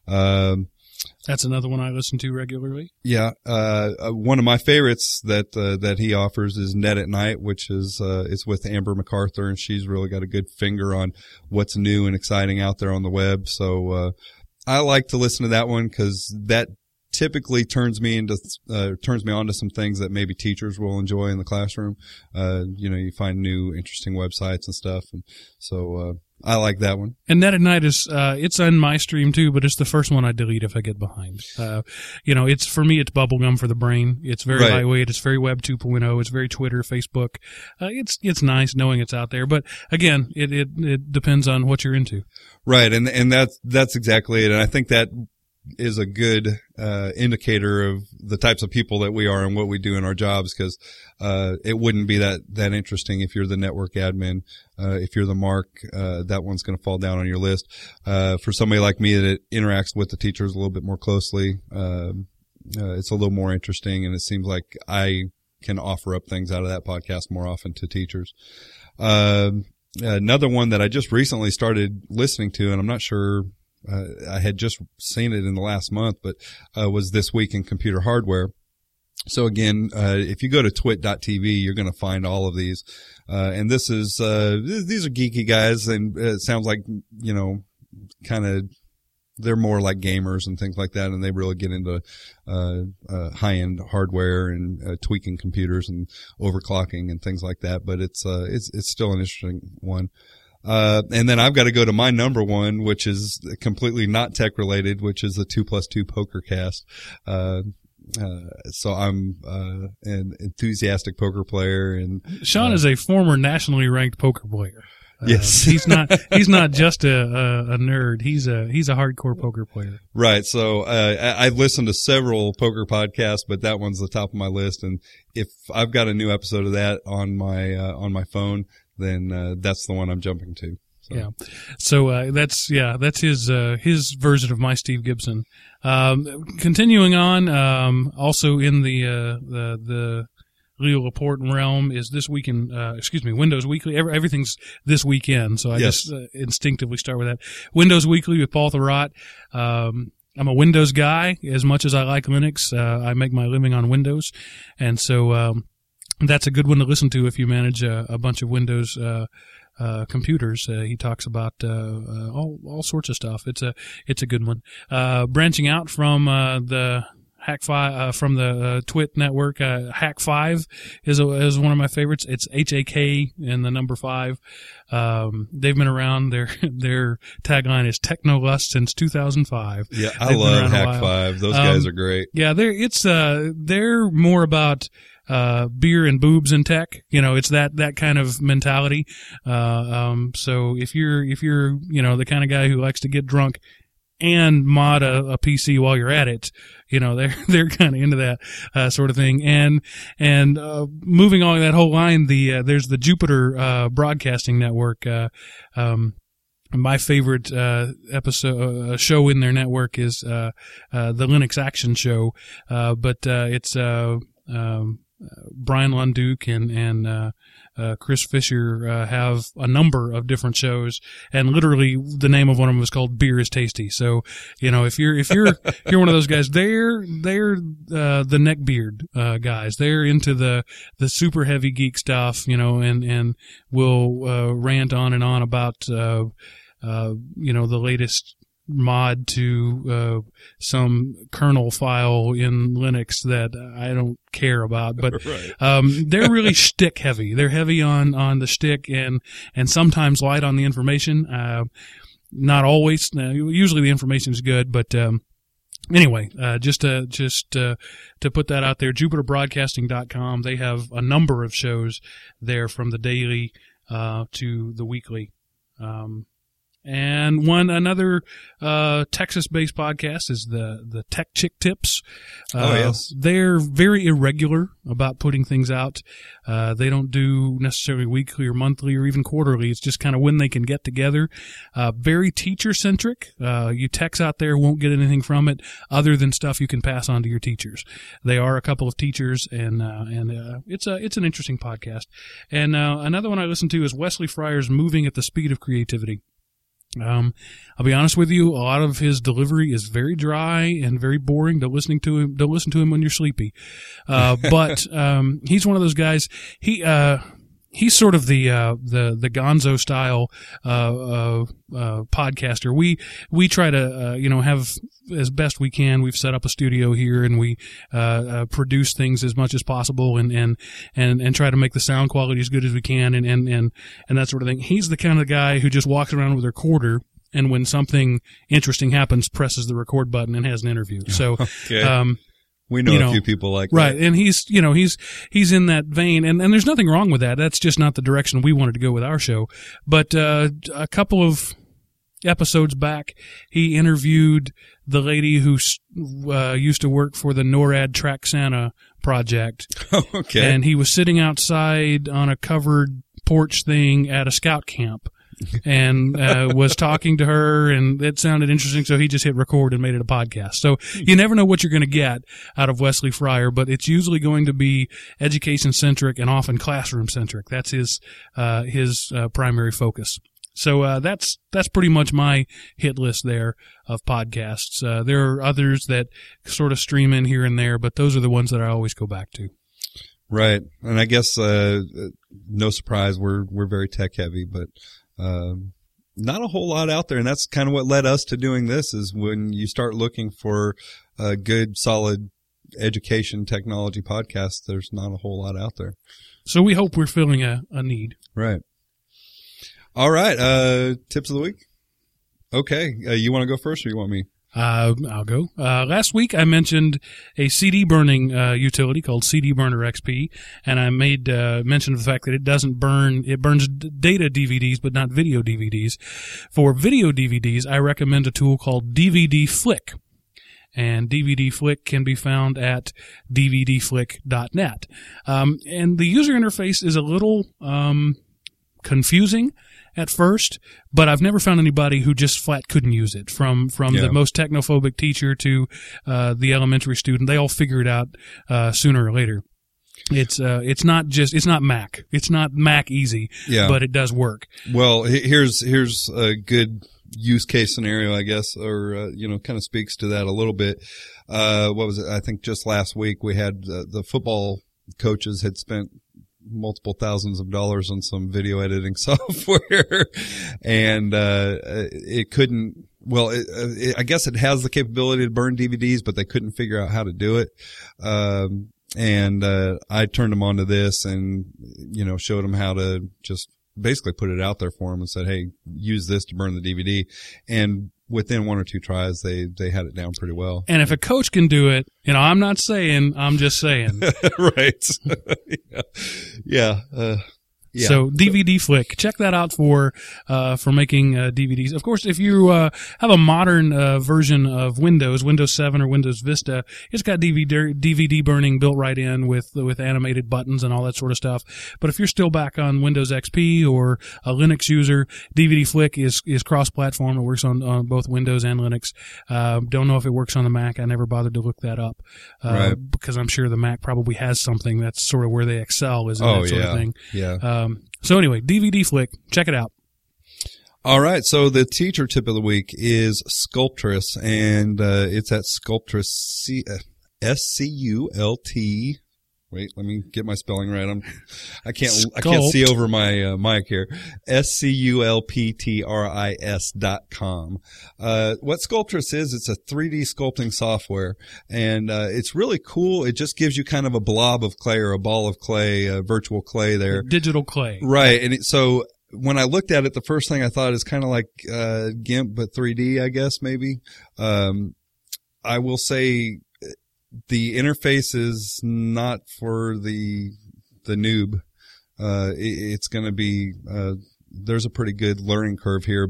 Um, That's another one I listen to regularly. yeah, uh, uh, one of my favorites that uh, that he offers is Net at Night, which is uh, it's with Amber MacArthur, and she's really got a good finger on what's new and exciting out there on the web. So uh, I like to listen to that one because that typically turns me into uh, turns me on to some things that maybe teachers will enjoy in the classroom. Uh, you know, you find new interesting websites and stuff, and so uh, I like that one. And Net at Night is, uh, it's on my stream too, but it's the first one I delete if I get behind. Uh, you know, it's, for me, it's bubblegum for the brain. It's very Right. lightweight. It's very Web 2.0. It's very Twitter, Facebook. Uh, it's, it's nice knowing it's out there. But again, it, it, it depends on what you're into. Right, and and that's that's exactly it. And I think that is a good uh, indicator of the types of people that we are and what we do in our jobs. Because uh, it wouldn't be that that interesting if you're the network admin. Uh, if you're the mark, uh, that one's going to fall down on your list. Uh, for somebody like me that interacts with the teachers a little bit more closely, um uh, it's a little more interesting, and it seems like I can offer up things out of that podcast more often to teachers. Um, another one that I just recently started listening to, and I'm not sure uh, I had just seen it in the last month, but uh, was this week in computer hardware. So again, uh, if you go to twit.tv, you're going to find all of these. Uh, and this is, uh, th- these are geeky guys and it sounds like, you know, kind of, they're more like gamers and things like that. And they really get into, uh, uh, high end hardware and uh, tweaking computers and overclocking and things like that. But it's, uh, it's, it's still an interesting one. Uh, and then I've got to go to my number one, which is completely not tech related, which is the two plus two poker cast. Uh, uh, so I'm, uh, an enthusiastic poker player and Sean is a former nationally ranked poker player. Uh, Yes. he's not. He's not just a, a, a nerd. He's a he's a hardcore poker player. Right. So uh, I, I've listened to several poker podcasts, but that one's the top of my list. And if I've got a new episode of that on my uh, on my phone, then uh, that's the one I'm jumping to. So. Yeah. So uh, that's yeah, that's his uh, his version of my Steve Gibson. Um, continuing on, um, also in the uh, the the Leo Laporte realm is this weekend. uh, excuse me Windows Weekly. Every, everything's this weekend, so I Yes. just uh, instinctively start with that. Windows Weekly with Paul Thurrott. Um, I'm a Windows guy as much as I like Linux. Uh, I make my living on Windows, and so um, that's a good one to listen to if you manage a, a bunch of Windows. Uh, uh, computers. Uh, he talks about uh, uh, all all sorts of stuff. It's a it's a good one. Uh, branching out from uh, the Hack Five uh, from the uh, Twit network, uh, Hack Five is a, is one of my favorites. It's H A K and the number five. Um, they've been around. Their their tagline is Technolust since 2005. Yeah, I They've love Hack Five. Those Um, guys are great. Yeah, they're it's uh they're more about uh beer and boobs and tech. You know, it's that that kind of mentality. Uh um so if you're if you're, you know, the kind of guy who likes to get drunk and mod a, a PC while you're at it, you know, they're they're kind of into that uh, sort of thing. And and uh, moving on that whole line, the uh, there's the Jupiter uh, Broadcasting Network. Uh, um, my favorite uh, episode uh, show in their network is uh, uh, the Linux Action Show, uh, but uh, it's uh, um, Bryan Lunduke and and uh, uh, Chris Fisher uh, have a number of different shows, and literally the name of one of them is called "Beer is Tasty." So you know if you're if you're if you're one of those guys, they're they're uh, the neckbeard uh, guys. They're into the the super heavy geek stuff, you know, and and will uh, rant on and on about. Uh, uh, you know, the latest mod to uh, some kernel file in Linux that I don't care about. But Right. um, they're really shtick heavy. They're heavy on on the shtick and and sometimes light on the information. Uh, not always. Uh, usually the information is good, but um, anyway, uh, just to just uh, to put that out there, JupiterBroadcasting.com. They have a number of shows there from the daily uh, to the weekly. Um, and one another uh, Texas-based podcast is the the Tech Chick Tips. Uh, Oh, yes. they're very irregular about putting things out. Uh, they don't do necessarily weekly or monthly or even quarterly. It's just kind of when they can get together. Uh, very teacher centric. Uh, you techs out there won't get anything from it other than stuff you can pass on to your teachers. They are a couple of teachers, and uh, and uh, it's a it's an interesting podcast. And uh, another one I listen to is Wesley Fryer's "Moving at the Speed of Creativity." Um, I'll be honest with you, a lot of his delivery is very dry and very boring. Don't listening to him. Don't listen to him when you're sleepy. Uh, but um, he's one of those guys. He uh, he's sort of the uh, the the Gonzo style uh, uh, uh, podcaster. We we try to uh, you know have as best we can. We've set up a studio here and we uh, uh, produce things as much as possible and and and and try to make the sound quality as good as we can and and and and that sort of thing. He's the kind of guy who just walks around with a recorder. And when something interesting happens, presses the record button and has an interview. So, Okay. um, we know you a few people like that. Right. that. And he's, you know, he's, he's in that vein and, and there's nothing wrong with that. That's just not the direction we wanted to go with our show. But, uh, a couple of episodes back, he interviewed the lady who, uh, used to work for the NORAD Track Santa project. okay. And he was sitting outside on a covered porch thing at a scout camp. And uh, was talking to her, and it sounded interesting. So he just hit record and made it a podcast. So you never know what you're going to get out of Wesley Fryer, but it's usually going to be education centric and often classroom centric. That's his uh, his uh, primary focus. So uh, that's that's pretty much my hit list there of podcasts. Uh, there are others that sort of stream in here and there, but those are the ones that I always go back to. Right. And I guess, uh, no surprise, we're, we're very tech heavy, but, um, not a whole lot out there. And that's kind of what led us to doing this is when you start looking for a good, solid education technology podcast, there's not a whole lot out there. So we hope we're filling a, a need. Right. All right. Uh, tips of the week. Okay. Uh, you want to go first or you want me? Uh, I'll go. Uh, last week I mentioned a CD burning uh, utility called CD Burner XP, and I made uh, mention of the fact that it doesn't burn. It burns data DVDs, but not video DVDs. For video DVDs, I recommend a tool called DVD Flick. And DVD Flick can be found at dvdflick.net. Um, and the user interface is a little um, confusing at first, but I've never found anybody who just flat couldn't use it. From from Yeah. the most technophobic teacher to uh, the elementary student, they all figure it out uh, sooner or later. It's uh, it's not just it's not Mac. It's not Mac easy, Yeah. but it does work. Well, here's here's a good use case scenario, I guess, or uh, you know, kind of speaks to that a little bit. Uh, what was it? I think just last week we had uh, the football coaches had spent multiple thousands of dollars on some video editing software, and uh, it couldn't. Well, it, uh, it, I guess it has the capability to burn DVDs, but they couldn't figure out how to do it. Um, and uh, I turned them onto this, and you know, showed them how to just basically put it out there for them and said, "Hey, use this to burn the DVD." And within one or two tries, they they had it down pretty well. And if a coach can do it, you know, I'm not saying, I'm just saying. right? yeah, yeah. Uh, yeah. So DVD Flick, check that out for uh, for making uh, DVDs. Of course, if you uh, have a modern uh, version of Windows, Windows 7 or Windows Vista, it's got DVD DVD burning built right in with with animated buttons and all that sort of stuff. But if you're still back on Windows XP or a Linux user, DVD Flick is is cross platform. It works on, on both Windows and Linux. Uh, don't know if it works on the Mac. I never bothered to look that up uh, Right. because I'm sure the Mac probably has something that's sort of where they excel is in oh that sort yeah, of thing. yeah. Um, so anyway, DVD flick, check it out. All right. So the teacher tip of the week is Sculptris, and uh, it's at Sculptris C uh, S C U L T wait, let me get my spelling right. I'm, I can't, I can't see over my uh, mic here. S C U L P T R I S dot com. Uh, what Sculptris is, it's a 3D sculpting software and, uh, it's really cool. It just gives you kind of a blob of clay or a ball of clay, a virtual clay there. Digital clay. Right. And it, so when I looked at it, the first thing I thought is kind of like, uh, GIMP, but 3D, I guess, maybe. Um, I will say the interface is not for the the noob. Uh, it, it's going to be uh, there's a pretty good learning curve here,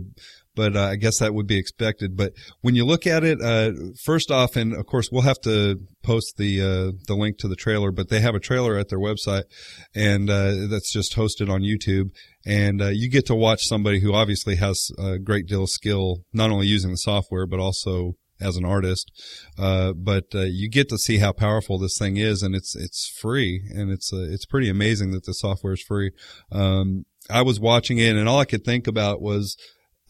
but uh, I guess that would be expected. But when you look at it, uh, first off, and of course we'll have to post the uh, the link to the trailer, but they have a trailer at their website, and uh, that's just hosted on YouTube, and you get to watch somebody who obviously has a great deal of skill, not only using the software but also as an artist. Uh, but uh, you get to see how powerful this thing is, and it's it's free, and it's uh, it's pretty amazing that the software is free. Um, I was watching it, and all I could think about was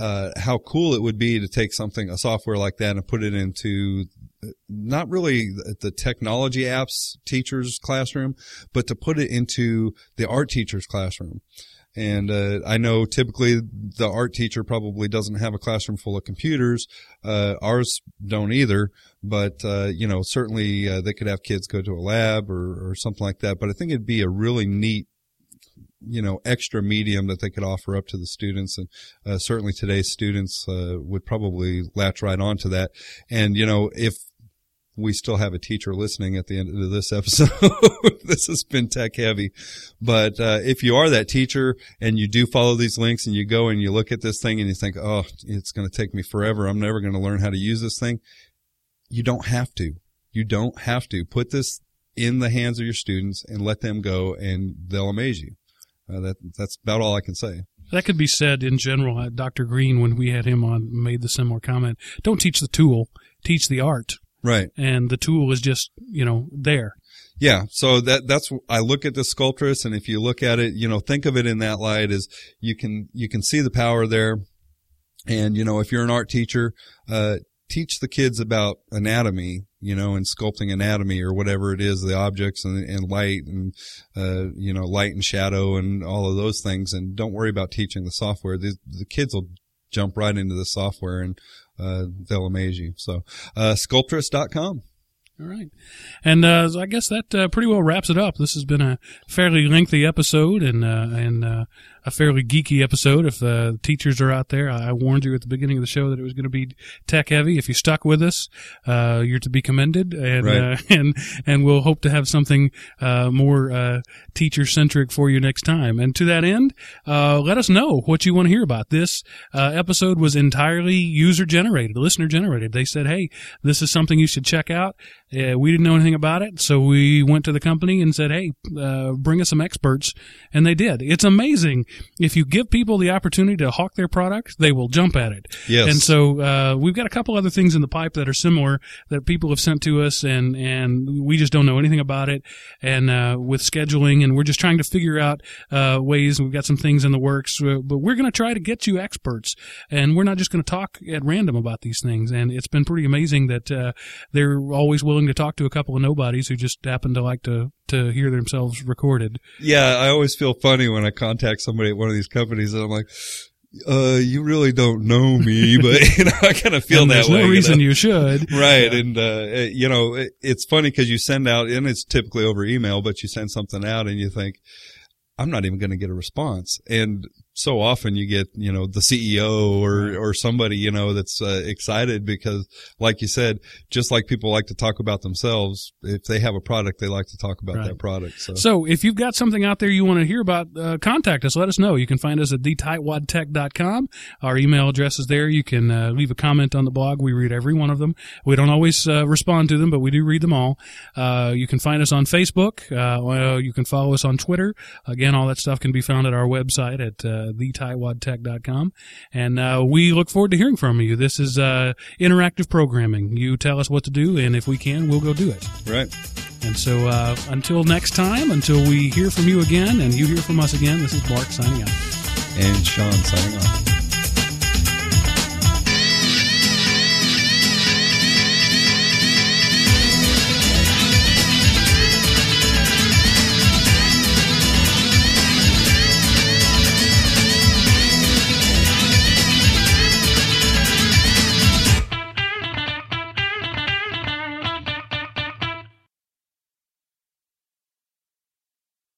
uh, how cool it would be to take something, a software like that, and put it into uh, not really the technology apps teacher's classroom, but to put it into the art teacher's classroom. And uh, I know typically the art teacher probably doesn't have a classroom full of computers. Uh, ours don't either, but uh, you know certainly uh, they could have kids go to a lab or, or something like that. But I think it'd be a really neat you know extra medium that they could offer up to the students and uh, certainly today's students uh, would probably latch right onto that and you know if we still have a teacher listening at the end of this episode. this has been tech heavy. But uh, if you are that teacher and you do follow these links and you go and you look at this thing and you think, oh, it's going to take me forever. I'm never going to learn how to use this thing. You don't have to. You don't have to. Put this in the hands of your students and let them go and they'll amaze you. Uh, that that's about all I can say. That could be said in general. Uh, Dr. Green, when we had him on, made the similar comment. Don't teach the tool, teach the art. Right. And the tool is just, you know, there. Yeah. So that, that's, I look at the Sculptris, and if you look at it, you know, think of it in that light is you can, you can see the power there. And, you know, if you're an art teacher, uh, teach the kids about anatomy, you know, and sculpting anatomy or whatever it is, the objects and, and light and, uh, you know, light and shadow and all of those things. And don't worry about teaching the software. The, the kids will jump right into the software and uh, they'll amaze you. So, uh, sculptris.com. All right. And uh, I guess that uh, pretty well wraps it up. This has been a fairly lengthy episode and uh, and uh, a fairly geeky episode. If the teachers are out there, I warned you at the beginning of the show that it was going to be tech heavy. If you stuck with us, uh, you're to be commended, and Right. uh, and and we'll hope to have something uh, more uh, teacher centric for you next time. And to that end, uh, let us know what you want to hear about. This uh, episode was entirely user generated, listener generated. They said, "Hey, this is something you should check out." Uh, we didn't know anything about it, so we went to the company and said, "Hey, uh, bring us some experts," and they did. It's amazing if you give people the opportunity to hawk their product, they will jump at it. Yes. And so uh, we've got a couple other things in the pipe that are similar that people have sent to us, and and we just don't know anything about it. And uh, with scheduling, and we're just trying to figure out uh, ways. We've got some things in the works, uh, but we're going to try to get you experts, and we're not just going to talk at random about these things. And it's been pretty amazing that uh, they're always willing to talk to a couple of nobodies who just happen to like to to hear themselves recorded. Yeah, I always feel funny when I contact somebody at one of these companies and I'm like, uh, you really don't know me, but you know, I kind of feel that there's way. no you reason know? you should. Right. And, uh, it- you know, it, it's funny because you send out, and it's typically over email, but you send something out and you think, I'm not even going to get a response. And so often you get, you know, the CEO or, or somebody, you know, that's uh, excited because like you said, just like people like to talk about themselves, if they have a product, they like to talk about Right. that product. So, So if you've got something out there you want to hear about, uh, contact us. Let us know. You can find us at thetightwadtech.com. Our email address is there. You can uh, leave a comment on the blog. We read every one of them. We don't always uh, respond to them, but we do read them all. Uh, you can find us on Facebook. Uh, you can follow us on Twitter. Again, all that stuff can be found at our website at uh, thetightwadtech.com. And uh, we look forward to hearing from you. This is uh, interactive programming. You tell us what to do, and if we can, we'll go do it. right. And so uh, until next time, until we hear from you again and you hear from us again, this is Mark signing out. And Sean signing off.